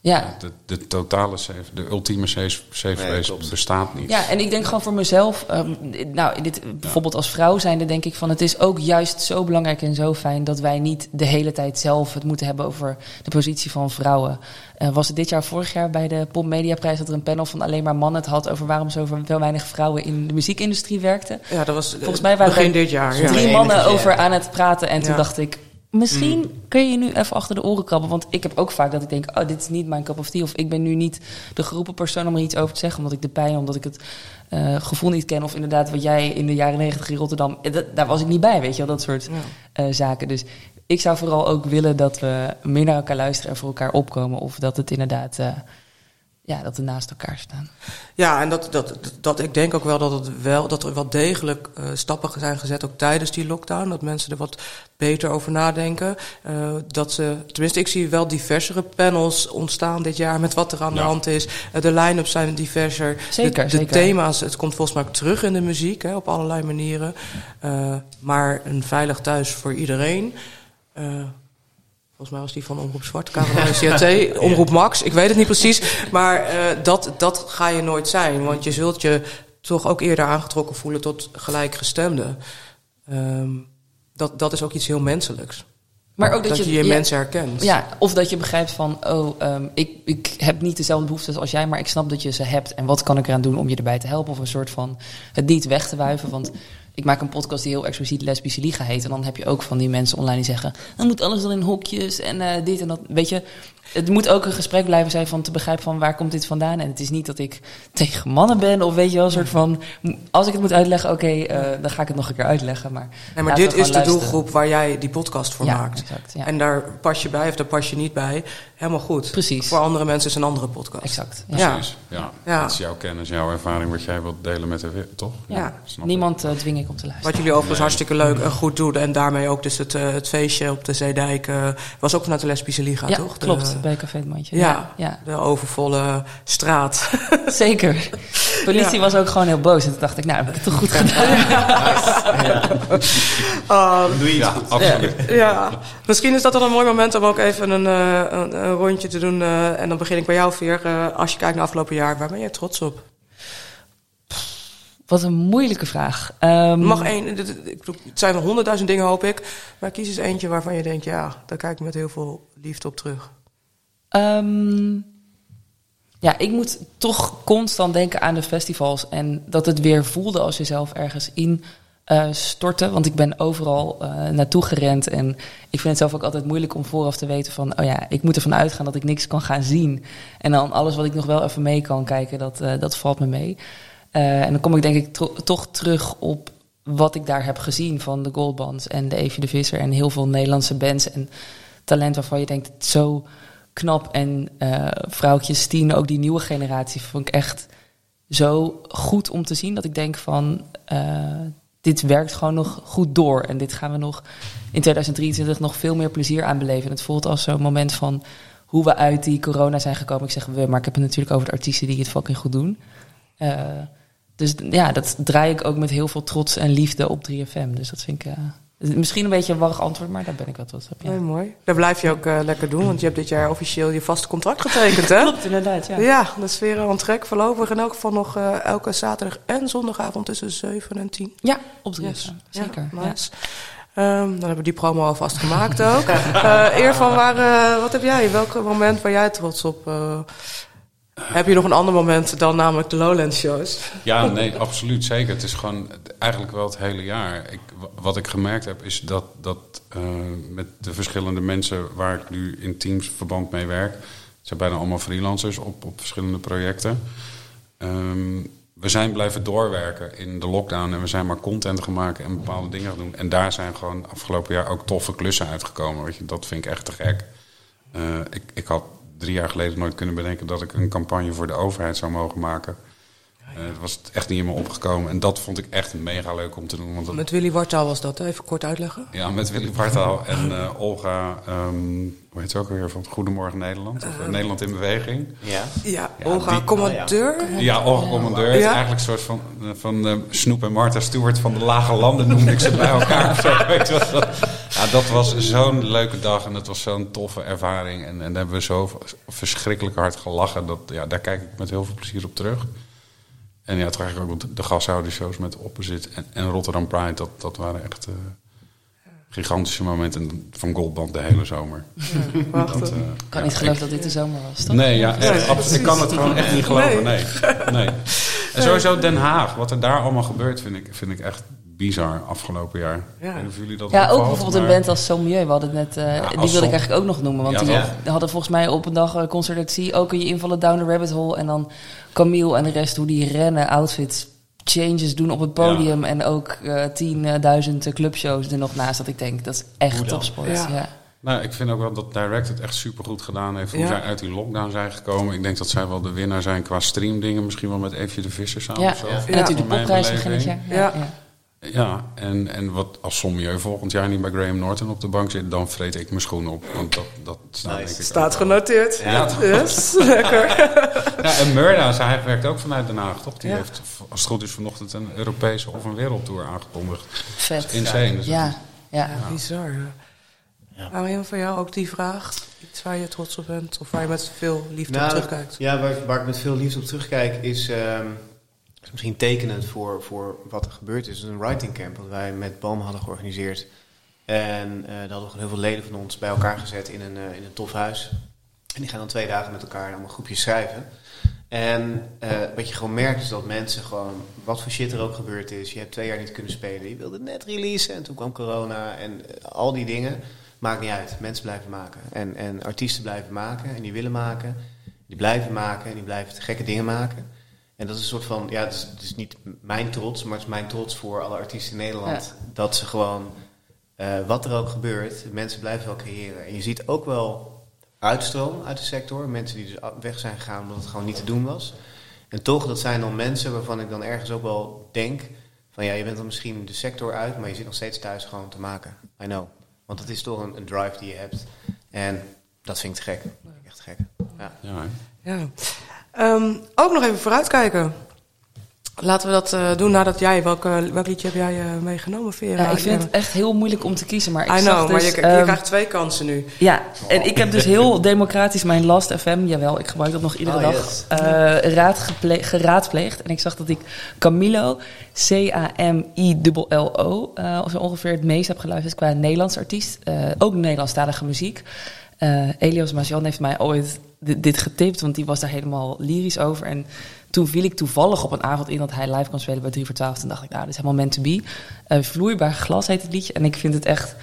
Ja, de, de totale safe, de ultieme safe, safe Nee, klopt. bestaat niet. Ja, en ik denk gewoon voor mezelf, ehm, nou, dit, bijvoorbeeld als vrouw zijnde denk ik van het is ook juist zo belangrijk en zo fijn dat wij niet de hele tijd zelf het moeten hebben over de positie van vrouwen. Eh, was het dit jaar, vorig jaar bij de Pop Media Prijs dat er een panel van alleen maar mannen het had over waarom zo weinig vrouwen in de muziekindustrie werkten? Ja, dat was eh, Volgens mij waren begin er dit jaar. Ja. Drie Ja. mannen over aan het praten en toen dacht ik, misschien kun je nu even achter de oren krabben. Want ik heb ook vaak dat ik denk, oh, dit is niet mijn cup of tea. Of ik ben nu niet de geroepen persoon om er iets over te zeggen. Omdat ik de pijn, omdat ik het eh, gevoel niet ken. Of inderdaad wat jij in de jaren negentig in Rotterdam, eh, dat- daar was ik niet bij, weet je wel. Dat soort Ja. eh, zaken. Dus ik zou vooral ook willen dat we meer naar elkaar luisteren en voor elkaar opkomen. Of dat het inderdaad... ja, dat we naast elkaar staan. Ja, en dat, dat, dat, ik denk ook wel dat, het wel, dat er wel degelijk eh, stappen zijn gezet, ook tijdens die lockdown. Dat mensen er wat beter over nadenken. Eh, dat ze, tenminste, ik zie wel diversere panels ontstaan dit jaar met wat er aan de hand is. Eh, de line-ups zijn diverser. Zeker, de, de zeker. thema's, het komt volgens mij ook terug in de muziek, hè, op allerlei manieren. Eh, maar een veilig thuis voor iedereen. Volgens mij was die van Omroep Zwart, Caroline CRT, Omroep Max, ik weet het niet precies. Maar eh, dat, dat ga je nooit zijn, want je zult je toch ook eerder aangetrokken voelen tot gelijkgestemden. Ehm dat, dat is ook iets heel menselijks. Maar ook dat, dat je je ja, mensen herkent. Ja, of dat je begrijpt van, oh, ehm, ik, ik heb niet dezelfde behoeftes als jij, maar ik snap dat je ze hebt. En wat kan ik eraan doen om je erbij te helpen? Of een soort van het niet weg te wuiven. Want ik maak een podcast die heel expliciet lesbische liga heet. En dan heb je ook van die mensen online die zeggen, dan moet alles dan in hokjes en eh, dit en dat. Weet je, het moet ook een gesprek blijven zijn van te begrijpen van waar komt dit vandaan. En het is niet dat ik tegen mannen ben of weet je wel, een soort van, als ik het moet uitleggen, oké, eh, dan ga ik het nog een keer uitleggen. Maar, Nee, maar dit is de doelgroep waar jij die podcast voor Ja, maakt. exact, ja. En daar pas je bij of daar pas je niet bij. Helemaal goed. Precies. Voor andere mensen is een andere podcast. Exact. Ja. Precies. Ja. Ja. Dat is jouw kennis, jouw ervaring, wat jij wilt delen met de wereld, toch? Ja. Niemand eh, dwing ik om te luisteren. Wat jullie overigens hartstikke leuk en goed doen. En daarmee ook dus het, eh, het feestje op de Zeedijk. eh, was ook vanuit de Lesbische Liga, Ja, toch? De- Bij Café het Mandje. ja, ja. de overvolle straat. zeker. Politie Ja. was ook gewoon heel boos. En toen dacht ik, nou, heb ik het toch goed gedaan. Oh, Doe je Ja, absoluut. ja, misschien is dat dan een mooi moment om ook even een, eh, een, een rondje te doen. eh, en dan begin ik bij jou, Veer. Eh, als je kijkt naar afgelopen jaar, waar ben je trots op? Wat een moeilijke vraag. Ehm, Mag één, het zijn honderdduizend dingen, hoop ik. Maar kies eens eentje waarvan je denkt, ja, daar kijk ik met heel veel liefde op terug. Ehm, ja, ik moet toch constant denken aan de festivals. En dat het weer voelde als jezelf ergens in stortte. Want ik ben overal eh, naartoe gerend. En ik vind het zelf ook altijd moeilijk om vooraf te weten van... oh ja, ik moet ervan uitgaan dat ik niks kan gaan zien. En dan alles wat ik nog wel even mee kan kijken, dat, eh, dat valt me mee. En dan kom ik denk ik toch terug op wat ik daar heb gezien van de Goldbands en de Evie de Visser en heel veel Nederlandse bands en talent waarvan je denkt, zo knap. En eh vrouwtjes tien, ook die nieuwe generatie, vond ik echt zo goed om te zien dat ik denk van, eh, dit werkt gewoon nog goed door. En dit gaan we nog in 2023 nog veel meer plezier aan beleven. En het voelt als zo'n moment van hoe we uit die corona zijn gekomen. Ik zeg we, maar ik heb het natuurlijk over de artiesten die het fucking goed doen. Eh, dus ja, dat draai ik ook met heel veel trots en liefde op 3FM. Dus dat vind ik misschien een beetje een warrig antwoord, maar daar ben ik wel trots op. Ja. Nee, mooi. Daar blijf je ook eh, lekker doen, want je hebt dit jaar officieel je vaste contract getekend, hè? Klopt, inderdaad. Ja. Ja, dat is weer een trek. Voorlopig in elk geval nog eh, elke zaterdag en zondagavond tussen 7 en 10. Ja, op 3FM. Yes. Zeker. Ja. Ehm, dan hebben we die promo alvast gemaakt ook. Eh eer van waar, wat heb jij? Welk moment ben jij trots op? Heb je nog een ander moment dan namelijk de Lowlands shows? Ja, nee, absoluut zeker. Het is gewoon eigenlijk wel het hele jaar. Ik, wat ik gemerkt heb is dat, dat eh, met de verschillende mensen waar ik nu in teamsverband mee werk, het zijn bijna allemaal freelancers op, op verschillende projecten. Ehm, we zijn blijven doorwerken in de lockdown en we zijn maar content gemaakt en bepaalde dingen gaan doen. En daar zijn gewoon afgelopen jaar ook toffe klussen uitgekomen. Je, dat vind ik echt te gek. Eh, ik, ik had drie jaar geleden nooit kunnen bedenken dat ik een campagne voor de overheid zou mogen maken. Eh, Het was echt niet in me opgekomen. En dat vond ik echt mega leuk om te doen. Want dat- Met Willy Wartaal was dat, hè? even kort uitleggen. ja, met Willy Wartaal en eh, Olga, ehm, hoe heet ze ook weer, van Goedemorgen Nederland. Of eh, Nederland in Beweging. Ja. Ja, Ja, Olga, die- commandeur. Ja, Olga Commandeur. Het is Ja. eigenlijk een soort van, eh, van eh, Snoep en Martha Stewart van de lage landen noemde ik ze bij elkaar. of zo, weet je wel. Ja, dat was zo'n leuke dag en het was zo'n toffe ervaring. En, en daar hebben we zo verschrikkelijk hard gelachen. Dat, ja, daar kijk ik met heel veel plezier op terug. En ja, toen eigenlijk ook de gashoudershows met Opposite en, en Rotterdam Pride. Dat, dat waren echt eh, gigantische momenten van Goldband de hele zomer. Dat, eh, Ik kan ja, niet ik- geloven dat dit de zomer was, toch? Nee, ja, echt, absoluut. ik kan het gewoon echt niet geloven. Nee. Nee. En sowieso Den Haag, wat er daar allemaal gebeurt, vind ik, vind ik echt bizar afgelopen jaar. Ja. Jullie dat Ja, ook bijvoorbeeld een band als Sommieu. We hadden het net, eh, die wilde ik eigenlijk ook nog noemen. Want Ja, die hadden volgens mij op een dag een concert dat ik zie. Ook kun je invallen down the rabbit hole. En dan Camille en de rest, hoe die rennen, outfits, changes doen op het podium. En ook eh 10.000 clubshows er nog naast. Dat ik denk, dat is echt topsport. Ja. Ja. Nou, ik vind ook wel dat Direct het echt supergoed gedaan heeft. Hoe Ja. zij uit die lockdown zijn gekomen. Ik denk dat zij wel de winnaar zijn qua streamdingen. Misschien wel met Evje de Visser samen Ja. of zo. En Ja. natuurlijk de popprijs begin. Ja, Ja. ja. Ja, en, en wat als Sommieu volgend jaar niet bij Graham Norton op de bank zit... dan vreet ik mijn schoen op. Want dat, dat staat Nice. denk ik Staat genoteerd. Ja? Yes, lekker. Ja, en Murda, zij werkt ook vanuit Den Haag, toch? Die Ja. heeft, als het goed is, vanochtend een Europese of een wereldtour aangekondigd. Vet. Insane. Dus Ja, ja. Bizar. Ja. Nou, een van jou ook die vraag. Iets waar je trots op bent of waar je met veel liefde op terugkijkt. Ja, waar, waar ik met veel liefde op terugkijk is, ehm, is misschien tekenend voor, voor wat er gebeurd is. Een writing camp dat wij met Boom hadden georganiseerd. En eh daar hadden we heel veel leden van ons bij elkaar gezet in een, eh, in een tof huis. En die gaan dan twee dagen met elkaar allemaal groepjes schrijven. En eh, wat je gewoon merkt is dat mensen gewoon, wat voor shit er ook gebeurd is. Je hebt twee jaar niet kunnen spelen. Je wilde net releasen en toen kwam corona en al die dingen. Maakt niet uit. Mensen blijven maken. En, en artiesten blijven maken en die willen maken. Die blijven maken en die blijven gekke dingen maken. En dat is een soort van, ja, het is, het is niet mijn trots, maar het is mijn trots voor alle artiesten in Nederland. Dat ze gewoon, eh, wat er ook gebeurt, mensen blijven wel creëren. En je ziet ook wel uitstroom uit de sector. Mensen die dus weg zijn gegaan omdat het gewoon niet te doen was. En toch, dat zijn dan mensen waarvan ik dan ergens ook wel denk... van ja, je bent dan misschien de sector uit... maar je zit nog steeds thuis gewoon te maken. I know. Want het is toch een, een drive die je hebt. En dat vind ik te gek. Dat echt gek. Ja. Ja? Ja. Ehm, ook nog even vooruitkijken. Laten we dat eh, doen nadat jij... Welk, welk liedje heb jij eh, meegenomen, Vera? Ja, ik vind het echt heel moeilijk om te kiezen. Maar ik I zag know, maar dus, je, je ehm, krijgt twee kansen nu. Ja, en ik heb dus heel democratisch mijn Last FM, jawel, ik gebruik dat nog iedere Oh, dag, yes. eh, raad geraadpleegd. En ik zag dat ik Camilo, C-A-M-I-L-L-O, eh, zo ongeveer het meest heb geluisterd qua Nederlands artiest. Eh, ook Nederlandstalige muziek. Eh Elios Mazian heeft mij ooit dit, getipt, want die was daar helemaal lyrisch over. En toen viel ik toevallig op een avond in dat hij live kon spelen bij 3 voor 12. Toen dacht ik, nou, dit is helemaal meant to be. Vloeibaar glas heet het liedje. En ik vind het echt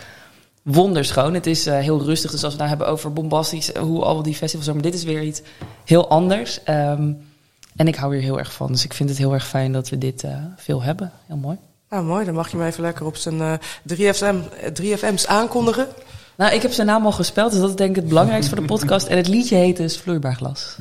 wonderschoon. Het is eh, heel rustig. Dus als we het nou hebben over bombastisch, eh, hoe al die festivals zijn. Maar dit is weer iets heel anders. Ehm, en ik hou hier heel erg van. Dus ik vind het heel erg fijn dat we dit veel hebben. Heel mooi. Nou, mooi. Dan mag je hem even lekker op zijn eh 3FM, eh, 3FM's aankondigen. Nou, ik heb zijn naam al gespeld. Dus dat is denk ik het belangrijkste voor de podcast. En het liedje heet dus Vloeibaar Glas.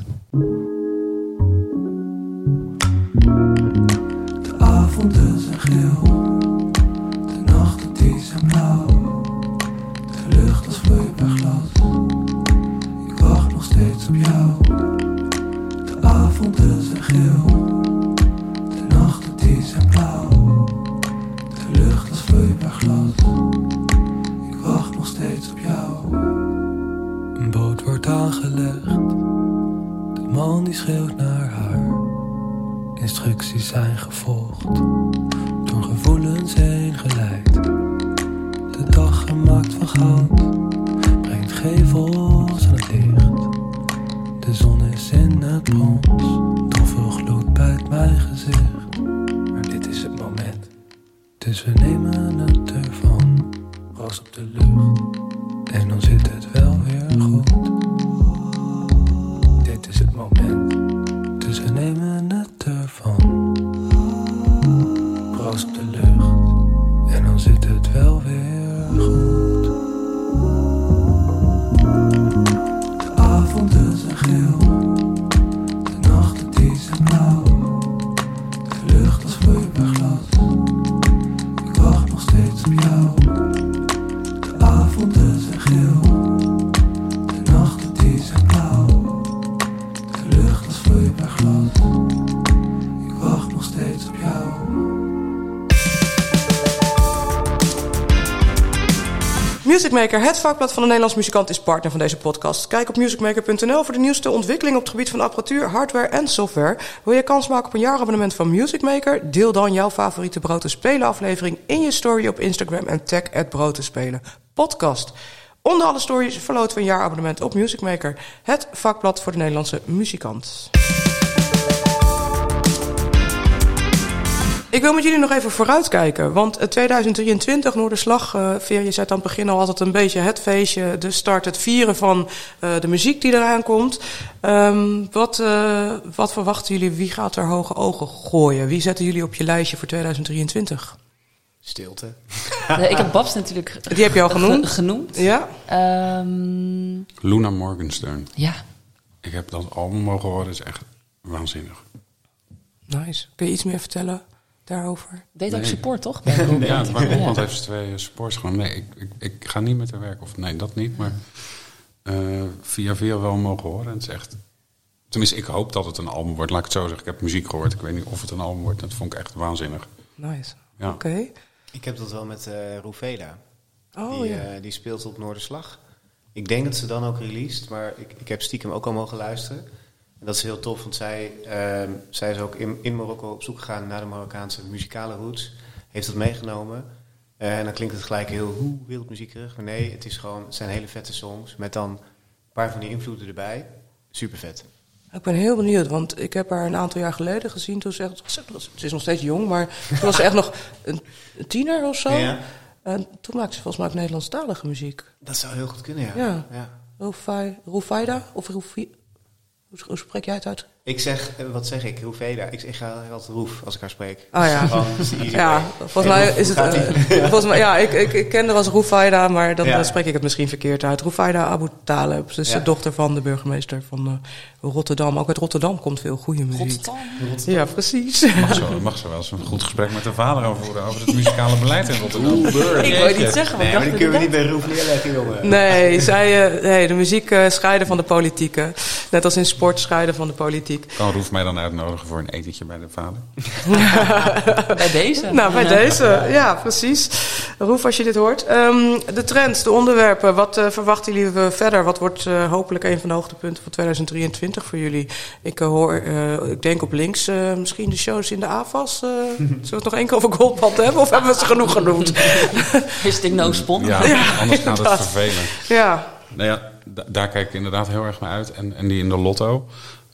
Musicmaker, het vakblad van de Nederlands muzikant, is partner van deze podcast. Kijk op musicmaker.nl voor de nieuwste ontwikkelingen op het gebied van apparatuur, hardware en software. Wil je kans maken op een jaarabonnement van Musicmaker? Deel dan jouw favoriete Brood te Spelen aflevering in je story op Instagram en tag Brood podcast. Onder alle stories verloten we een jaarabonnement op Musicmaker, het vakblad voor de Nederlandse muzikant. Ik wil met jullie nog even vooruitkijken. Want eh, 2023, Noorderslag, eh Veer, je zei het aan het begin al altijd een beetje het feestje. De start, het vieren van eh, de muziek die eraan komt. Ehm, wat, eh, wat verwachten jullie? Wie gaat er hoge ogen gooien? Wie zetten jullie op je lijstje voor 2023? Stilte. Eh, ik heb Babs natuurlijk Die heb je al ge- genoemd. genoemd. Ja? Ehm, Luna Morgenstern. ja. Ik heb dat album mogen horen, is echt waanzinnig. Nice. Kun je iets meer vertellen daarover? Deed ook support, toch? Ja. Holland heeft ze twee eh, supports gewoon. Nee, ik, ik, ik ga niet met haar werk. Of nee, dat niet. Maar eh, via via wel mogen horen. En het is echt... Tenminste, ik hoop dat het een album wordt. Laat ik het zo zeggen. Ik heb muziek gehoord. Ik weet niet of het een album wordt. Dat vond ik echt waanzinnig. Nice. Ja. Oké. Ik heb dat wel met eh Rouvela. Oh die, ja. die speelt op Noorderslag. Ik denk dat ze dan ook released, maar ik, ik heb stiekem ook al mogen luisteren. En dat is heel tof, want zij, ehm, zij is ook in, in Marokko op zoek gegaan naar de Marokkaanse muzikale roots. Heeft dat meegenomen. Eh, en dan klinkt het gelijk heel hoe wereldmuziekerig. Maar nee, het, is gewoon, het zijn hele vette songs met dan een paar van die invloeden erbij. Super vet. Ik ben heel benieuwd, want ik heb haar een aantal jaar geleden gezien. Toen ze echt, ze is nog steeds jong, maar toen was ze echt nog een tiener of zo. Ja. En toen maakte ze volgens mij ook Nederlandstalige muziek. Dat zou heel goed kunnen, ja. Ja. ja. Rufai- Rufaida? Of Rufi, hoe, spreek jij het uit? Ik zeg, eh, wat zeg ik? Rouvela. Ik, ik ga altijd Roef als ik haar spreek. Ah ja. Easy Ja, volgens mij is het. eh, volgens mij, ja, ik, ik, ik ken haar als Rufaida, maar dan Ja. spreek ik het misschien verkeerd uit. Rufaida Abu Taleb. Ze is Ja. de dochter van de burgemeester van eh, Rotterdam. Ook uit Rotterdam komt veel goede muziek. Ja, precies. Mag zo, mag zo wel eens een goed gesprek met de vader over voeren. Over het muzikale beleid in Rotterdam. Ik wil je niet zeggen, maar Nee, maar kunnen we niet bij Roef neerleggen, jongen. Nee, zij, eh, nee, de muziek eh, scheiden van de politiek. hè. Net als in sport scheiden van de politiek. Kan Roef mij dan uitnodigen voor een etentje bij de vader? Bij deze. Nou, bij deze. Ja, precies. Roef, als je dit hoort. Ehm, de trends, de onderwerpen. Wat eh, verwachten jullie verder? Wat wordt eh, hopelijk een van de hoogtepunten van 2023 voor jullie? Ik, eh, hoor, eh, ik denk op links eh, misschien de shows in de AFAS. eh zullen we het nog één keer over Goldband hebben? Of hebben we ze genoeg genoemd? Hashtag no spon. Ja, anders gaat het vervelen. ja, Nou ja, da- daar kijk ik inderdaad heel erg naar uit. En, en die in de lotto.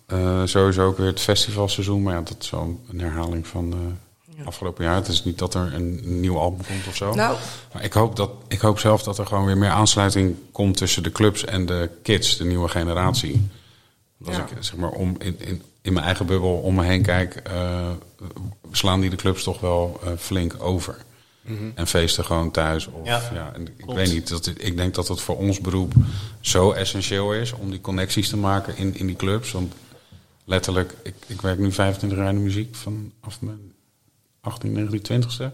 Eh, sowieso ook weer het festivalseizoen. Maar ja, dat is wel een herhaling van eh, afgelopen jaar. Het is niet dat er een nieuw album komt of zo. nou, Maar ik hoop, dat, ik hoop zelf dat er gewoon weer meer aansluiting komt tussen de clubs en de kids, de nieuwe generatie. Als Ja. ik zeg maar om in, in, in mijn eigen bubbel om me heen kijk, eh, slaan die de clubs toch wel eh, flink over. En feesten gewoon thuis. Of, ja. Ja, en ik klopt. weet niet, dat, ik denk dat het voor ons beroep zo essentieel is om die connecties te maken in, in die clubs. Want letterlijk, ik, ik werk nu 25 jaar in de muziek vanaf mijn 18, 19, 20ste.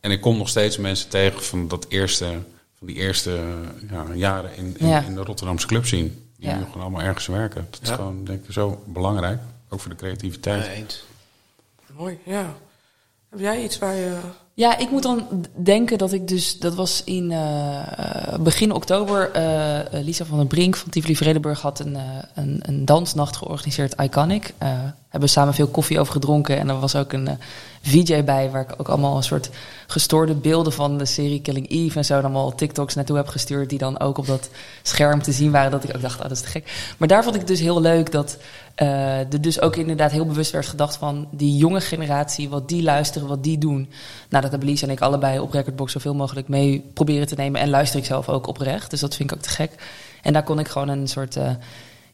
En ik kom nog steeds mensen tegen van, dat eerste, van die eerste ja, jaren in, in, Ja. in de Rotterdamse club zien. Die Ja. nu gewoon allemaal ergens werken. Dat is gewoon denk ik zo belangrijk. Ook voor de creativiteit. Ja, eens. mooi, ja. Heb jij iets waar je... Ja, ik moet dan denken dat ik dus, dat was in eh, eh, begin oktober, eh, Lisa van den Brink van Tivoli Vredenburg had een, een, een dansnacht georganiseerd, Iconic. Hebben samen veel koffie over gedronken en er was ook een VJ bij waar ik ook allemaal een soort gestoorde beelden van de serie Killing Eve en zo en allemaal TikToks naartoe heb gestuurd die dan ook op dat scherm te zien waren dat ik ook dacht, ah, dat is te gek. Maar daar vond ik dus heel leuk dat er dus ook inderdaad heel bewust werd gedacht van die jonge generatie, wat die luisteren, wat die doen. Nou, dat hebben Lies en ik allebei op Recordbox zoveel mogelijk mee proberen te nemen. En luister ik zelf ook oprecht, dus dat vind ik ook te gek. En daar kon ik gewoon een soort... eh,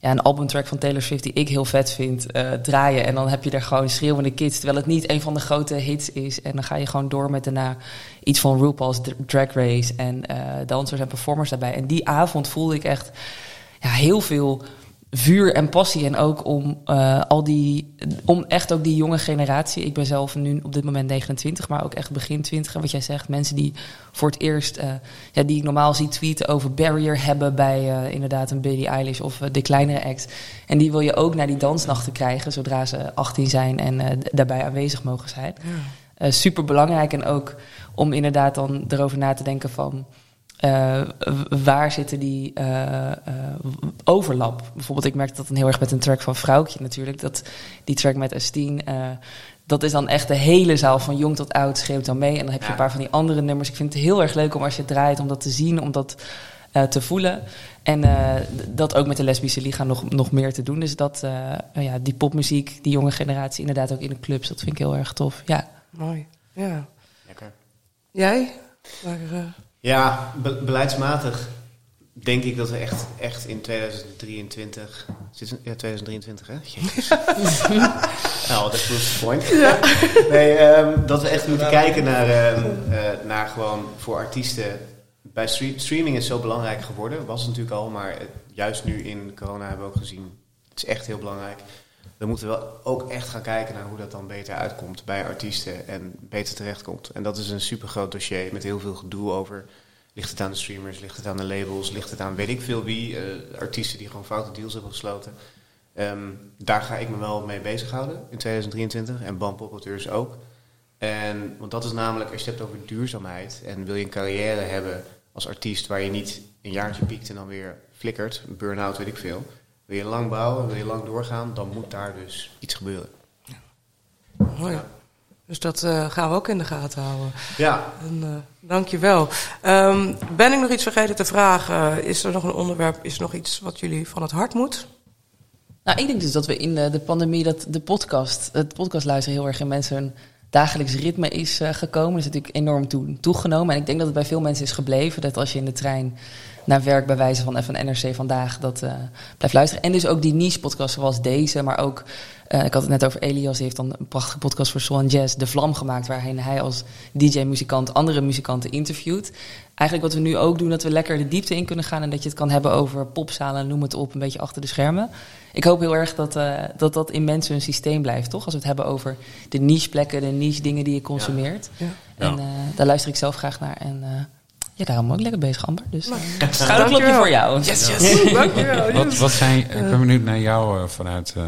ja, een albumtrack van Taylor Swift die ik heel vet vind, eh, draaien. En dan heb je er gewoon schreeuwende kids, terwijl het niet een van de grote hits is. En dan ga je gewoon door met daarna iets van RuPaul's Dr- Drag Race en eh, dansers en performers daarbij. En die avond voelde ik echt ja, heel veel vuur en passie. En ook om eh, al die, om echt ook die jonge generatie. Ik ben zelf nu op dit moment 29, maar ook echt begin 20. En wat jij zegt, mensen die voor het eerst, eh, ja, die ik normaal zie tweeten over barrier hebben bij eh, inderdaad een Billie Eilish of de kleinere act. En die wil je ook naar die dansnachten krijgen zodra ze 18 zijn en daarbij aanwezig mogen zijn. Eh, super belangrijk en ook om inderdaad dan erover na te denken van. Eh, waar zitten die eh, eh, overlap? Bijvoorbeeld, ik merk dat dan heel erg met een track van Vrouwtje natuurlijk. Dat, die track met Estine, eh, dat is dan echt de hele zaal van jong tot oud schreeuwt dan mee. En dan heb je Ja. een paar van die andere nummers. Ik vind het heel erg leuk om als je het draait, om dat te zien, om dat eh, te voelen. En eh, dat ook met de lesbische liga nog, nog meer te doen. Dus dat, eh, ja, die popmuziek, die jonge generatie, inderdaad ook in de clubs, dat vind ik heel erg tof. Ja. Mooi, ja. Lekker. Jij? Waar, eh, Ja, be- beleidsmatig denk ik dat we echt, echt in 2023... Zit, ja, 2023 hè? Jezus. nou, dat was the point. Nee, ehm, dat we echt moeten kijken naar, ehm, eh, naar gewoon voor artiesten... Bij stre- streaming is zo belangrijk geworden. Was het natuurlijk al, maar juist nu in corona hebben we ook gezien... Het is echt heel belangrijk. We moeten wel ook echt gaan kijken naar hoe dat dan beter uitkomt bij artiesten en beter terechtkomt. En dat is een super groot dossier met heel veel gedoe over. Ligt het aan de streamers, ligt het aan de labels, ligt het aan weet ik veel wie, eh, artiesten die gewoon foute deals hebben gesloten. Ehm, daar ga ik me wel mee bezighouden in 2023 en bandpopulteurs ook. En, want dat is namelijk, als je het hebt over duurzaamheid en wil je een carrière hebben als artiest waar je niet een jaartje piekt en dan weer flikkert, burn-out weet ik veel. Wil je lang bouwen, wil je lang doorgaan, dan moet daar dus iets gebeuren. Mooi. Dus dat eh, gaan we ook in de gaten houden. Ja, En, eh, dankjewel. Ehm ben ik nog iets vergeten te vragen? Is er nog een onderwerp, is er nog iets wat jullie van het hart moet? Nou, ik denk dus dat we in de, de pandemie dat de podcast, het podcast luisteren heel erg in mensen hun dagelijks ritme is eh, gekomen. Dat is natuurlijk enorm toe, toegenomen. En ik denk dat het bij veel mensen is gebleven. Dat als je in de trein naar werk bij wijze van even NRC vandaag dat eh, blijft luisteren. En dus ook die niche zoals deze, maar ook eh, ik had het net over Elias, die heeft dan een prachtige podcast voor Soul and Jazz, De Vlam gemaakt, waarin hij als DJ-muzikant andere muzikanten interviewt. Eigenlijk wat we nu ook doen, dat we lekker de diepte in kunnen gaan en dat je het kan hebben over popzalen, noem het op, een beetje achter de schermen. Ik hoop heel erg dat uh, dat, dat in mensen een systeem blijft, toch? Als we het hebben over de niche-plekken, de niche-dingen die je consumeert. Ja. En uh, daar luister ik zelf graag naar. En uh, ja, daarom ook lekker bezig, Amber. Dus schouderklopje voor jou. Yes, yes. Dankjewel. Wat, wat zijn, ik ben benieuwd naar jou uh, vanuit, uh,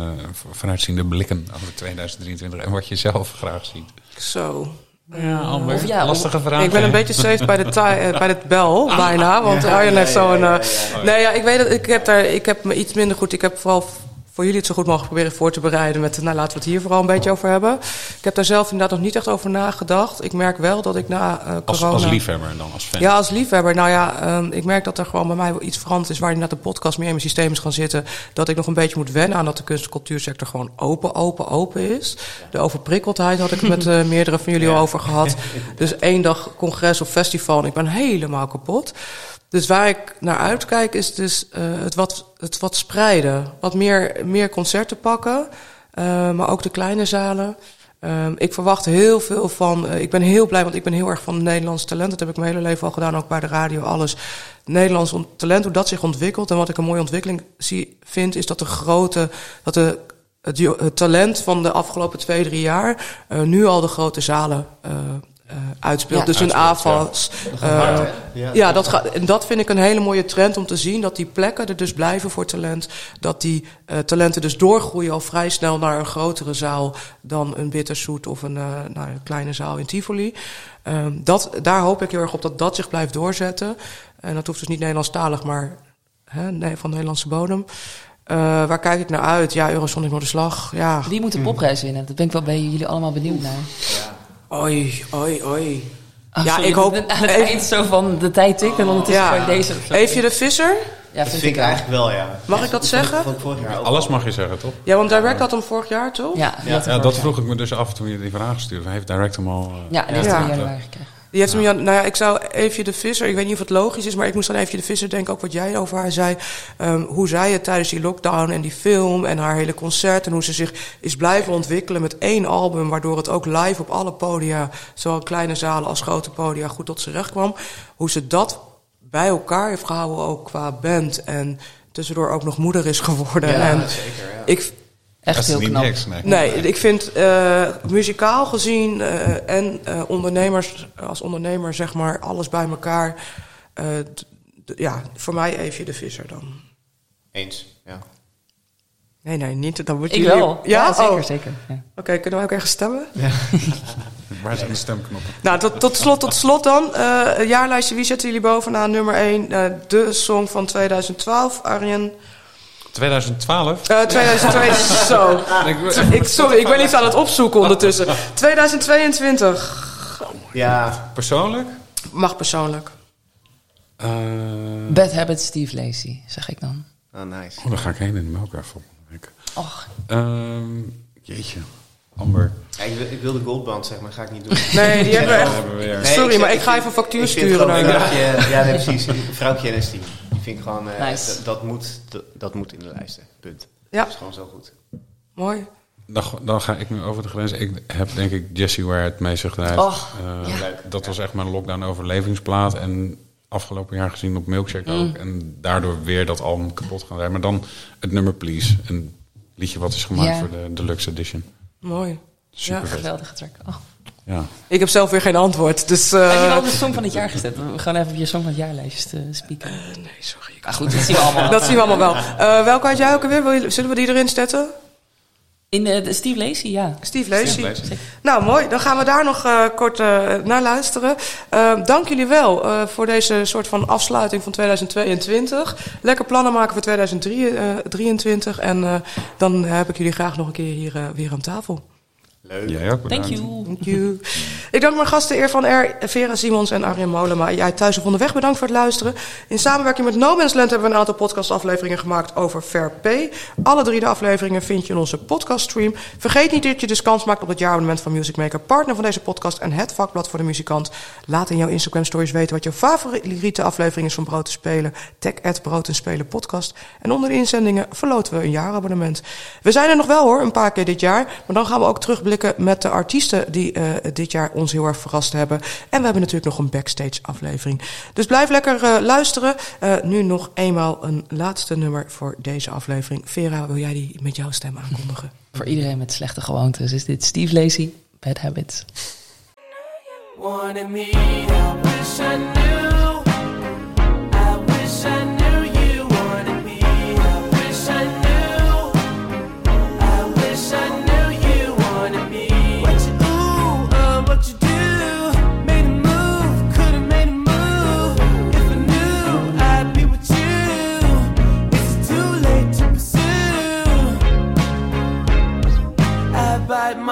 vanuitziende blikken over 2023 en wat je zelf graag ziet. Zo. Ja, Amber, Of ja, lastige vraag. Ik ben een beetje safe bij de, bij het bel, bijna. Want Arjen heeft zo'n... eh, Nee, ja, ik weet dat ik heb daar... Ik heb me iets minder goed... Ik heb vooral voor jullie het zo goed mogelijk proberen voor te bereiden. Met, nou, laten we het hier vooral een beetje over hebben. Ik heb daar zelf inderdaad nog niet echt over nagedacht. Ik merk wel dat ik na uh, als, corona... als liefhebber en dan als fan? Ja, als liefhebber. Nou ja, um, ik merk dat er gewoon bij mij wel iets veranderd is... waar inderdaad de podcast meer in mijn systeem is gaan zitten. Dat ik nog een beetje moet wennen aan dat de kunst- en cultuursector gewoon open, open, open is. De overprikkeldheid had ik met uh, meerdere van jullie ja. al over gehad. Dus één dag congres of festival en ik ben helemaal kapot. Dus waar ik naar uitkijk is dus uh, het, wat, het wat spreiden. Wat meer, meer concerten pakken, uh, maar ook de kleine zalen. Um, ik verwacht heel veel van. Uh, ik ben heel blij, want ik ben heel erg van Nederlands talent. Dat heb ik mijn hele leven al gedaan, ook bij de radio, alles. Nederlands talent, hoe dat zich ontwikkelt. En wat ik een mooie ontwikkeling zie, vind, is dat de grote. Dat de, het, het talent van de afgelopen twee, drie jaar. Nu al de grote zalen. Uh, uh, uitspeelt. Ja, dus een AFAS. Ja, uh, ja, ja, dat gaat, en dat vind ik een hele mooie trend om te zien. Dat die plekken er dus blijven voor talent. Dat die uh, talenten dus doorgroeien al vrij snel naar een grotere zaal dan een Bitterzoet of een, nou, een kleine zaal in Tivoli. Um, dat, daar hoop ik heel erg op dat dat zich blijft doorzetten. En dat hoeft dus niet Nederlandstalig, maar hè, nee, van Nederlandse bodem. Uh, waar kijk ik naar uit? Ja, Eurosonic Noorderslag. Ja. Wie moet de popprijs winnen? Dat ben ik wel bij jullie allemaal benieuwd naar. Ja. Oei, oei, oei. Oh, ja, sorry, ik hoop... Aan het eind zo van de tijd tikt en ondertussen ja. ja. deze... Eefje de Visser? Ja, vind, vind ik eigenlijk wel, ja. Mag ja, ik dat zeggen? Van, van jaar Alles mag je zeggen, toch? Ja, want Direct had hem vorig jaar, toch? Ja, ja, ja dat vroeg ik me dus af toen je die vraag stuurde. Heeft Direct hem al... Uh, ja, die heeft hem in januari gekregen. Die heeft hem, ja. nou ja, ik zou Eefje de Visser, ik weet niet of het logisch is, maar ik moest aan Eefje de Visser denken, ook wat jij over haar zei. Um, hoe zij het tijdens die lockdown en die film en haar hele concert en hoe ze zich is blijven ontwikkelen met één album, waardoor het ook live op alle podia, zowel kleine zalen als grote podia, goed tot z'n recht kwam. Hoe ze dat bij elkaar heeft gehouden, ook qua band en tussendoor ook nog moeder is geworden. Ja, en zeker. Ja. Ik, Echt heel knap. Niks, nee. nee, ik vind uh, muzikaal gezien uh, en uh, ondernemers, als ondernemer zeg maar, alles bij elkaar. ja, voor mij even de visser dan. Eens, ja. Nee, nee, niet. Dan wordt ik jullie... wel. Ja, ja zeker, oh. zeker. Ja. Oké, okay, kunnen we ook ergens stemmen? Ja. Waar zijn de stemknoppen? Nou, tot, tot slot, tot slot dan. Uh, jaarlijstje, wie zetten jullie bovenaan? Nummer 1, uh, de song van 2012, Arjen. 2012? Uh, 2002, zo. ik, sorry, ik ben iets aan het opzoeken ondertussen. 2022. Ja. Persoonlijk? Mag persoonlijk. Uh, Bad Habits, Steve Lacey, zeg ik dan. Oh, nice. Oh, daar ga ik heen in de melkweg volgende week. Och. Um, jeetje. Amber. Ja, ik, wil, ik wil de goldband, zeg maar. Ga ik niet doen. Nee, die hebben we echt... Sorry, ik maar ik ga even een factuur ik sturen. Je. Ja, nee, precies. Vrouwtje Vind ik gewoon, eh, Nice. dat, moet, dat moet in de lijsten. Punt. Ja. Dat is gewoon zo goed. Mooi. Dan, dan ga ik nu over de grens. Ik heb denk ik Jessie Ware het meest. Och, Eh, ja. Dat was echt mijn lockdown overlevingsplaat. En afgelopen jaar gezien op Milkshake Mm. ook. En daardoor weer dat album kapot gaan rijden. Maar dan het nummer Please. Een liedje wat is gemaakt voor de Deluxe Edition. Mooi. Super Ja, geweldige track. Oh. Ja. Ik heb zelf weer geen antwoord. Dus, eh, Heb je wel de song van het jaar gezet? We gaan even op je song van het jaarlijstje te spieken. nee, sorry. Ah, goed, dat zien we allemaal. Dat zien we allemaal wel. Eh, welke had jij ook alweer? Wil je- Zullen we die erin zetten? In de, Steve Lacey, ja. Steve Lacey. Steve Lacey. Nou, mooi. Dan gaan we daar nog eh, kort eh, naar luisteren. Eh, dank jullie wel eh, voor deze soort van afsluiting van 2022. Lekker plannen maken voor 2023. En eh, dan heb ik jullie graag nog een keer hier eh, weer aan tafel. Leuk. Jij ook Thank you. Thank you. Ik dank mijn gasten eer van R, Vera Simons en Arjen Molema. Jij thuis of onderweg bedankt voor het luisteren. In samenwerking met No Man's Land hebben we een aantal podcastafleveringen gemaakt over Fair Pay. Alle drie de afleveringen vind je in onze podcaststream. Vergeet niet dat je dus kans maakt op het jaarabonnement van Music Maker, partner van deze podcast en het vakblad voor de muzikant. Laat in jouw Instagram stories weten wat je favoriete aflevering is van Brood te Spelen. Tag at Brood en Spelen podcast. En onder de inzendingen verloten we een jaarabonnement. We zijn er nog wel hoor, een paar keer dit jaar. Maar dan gaan we ook terugblikken met de artiesten die eh, dit jaar ons heel erg verrast hebben. En we hebben natuurlijk nog een backstage aflevering. Dus blijf lekker eh, luisteren. Eh, nu nog eenmaal een laatste nummer voor deze aflevering. Vera, wil jij die met jouw stem aankondigen? Voor iedereen met slechte gewoontes is dit Steve Lacey, Bad Habits.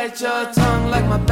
Bite your tongue like my?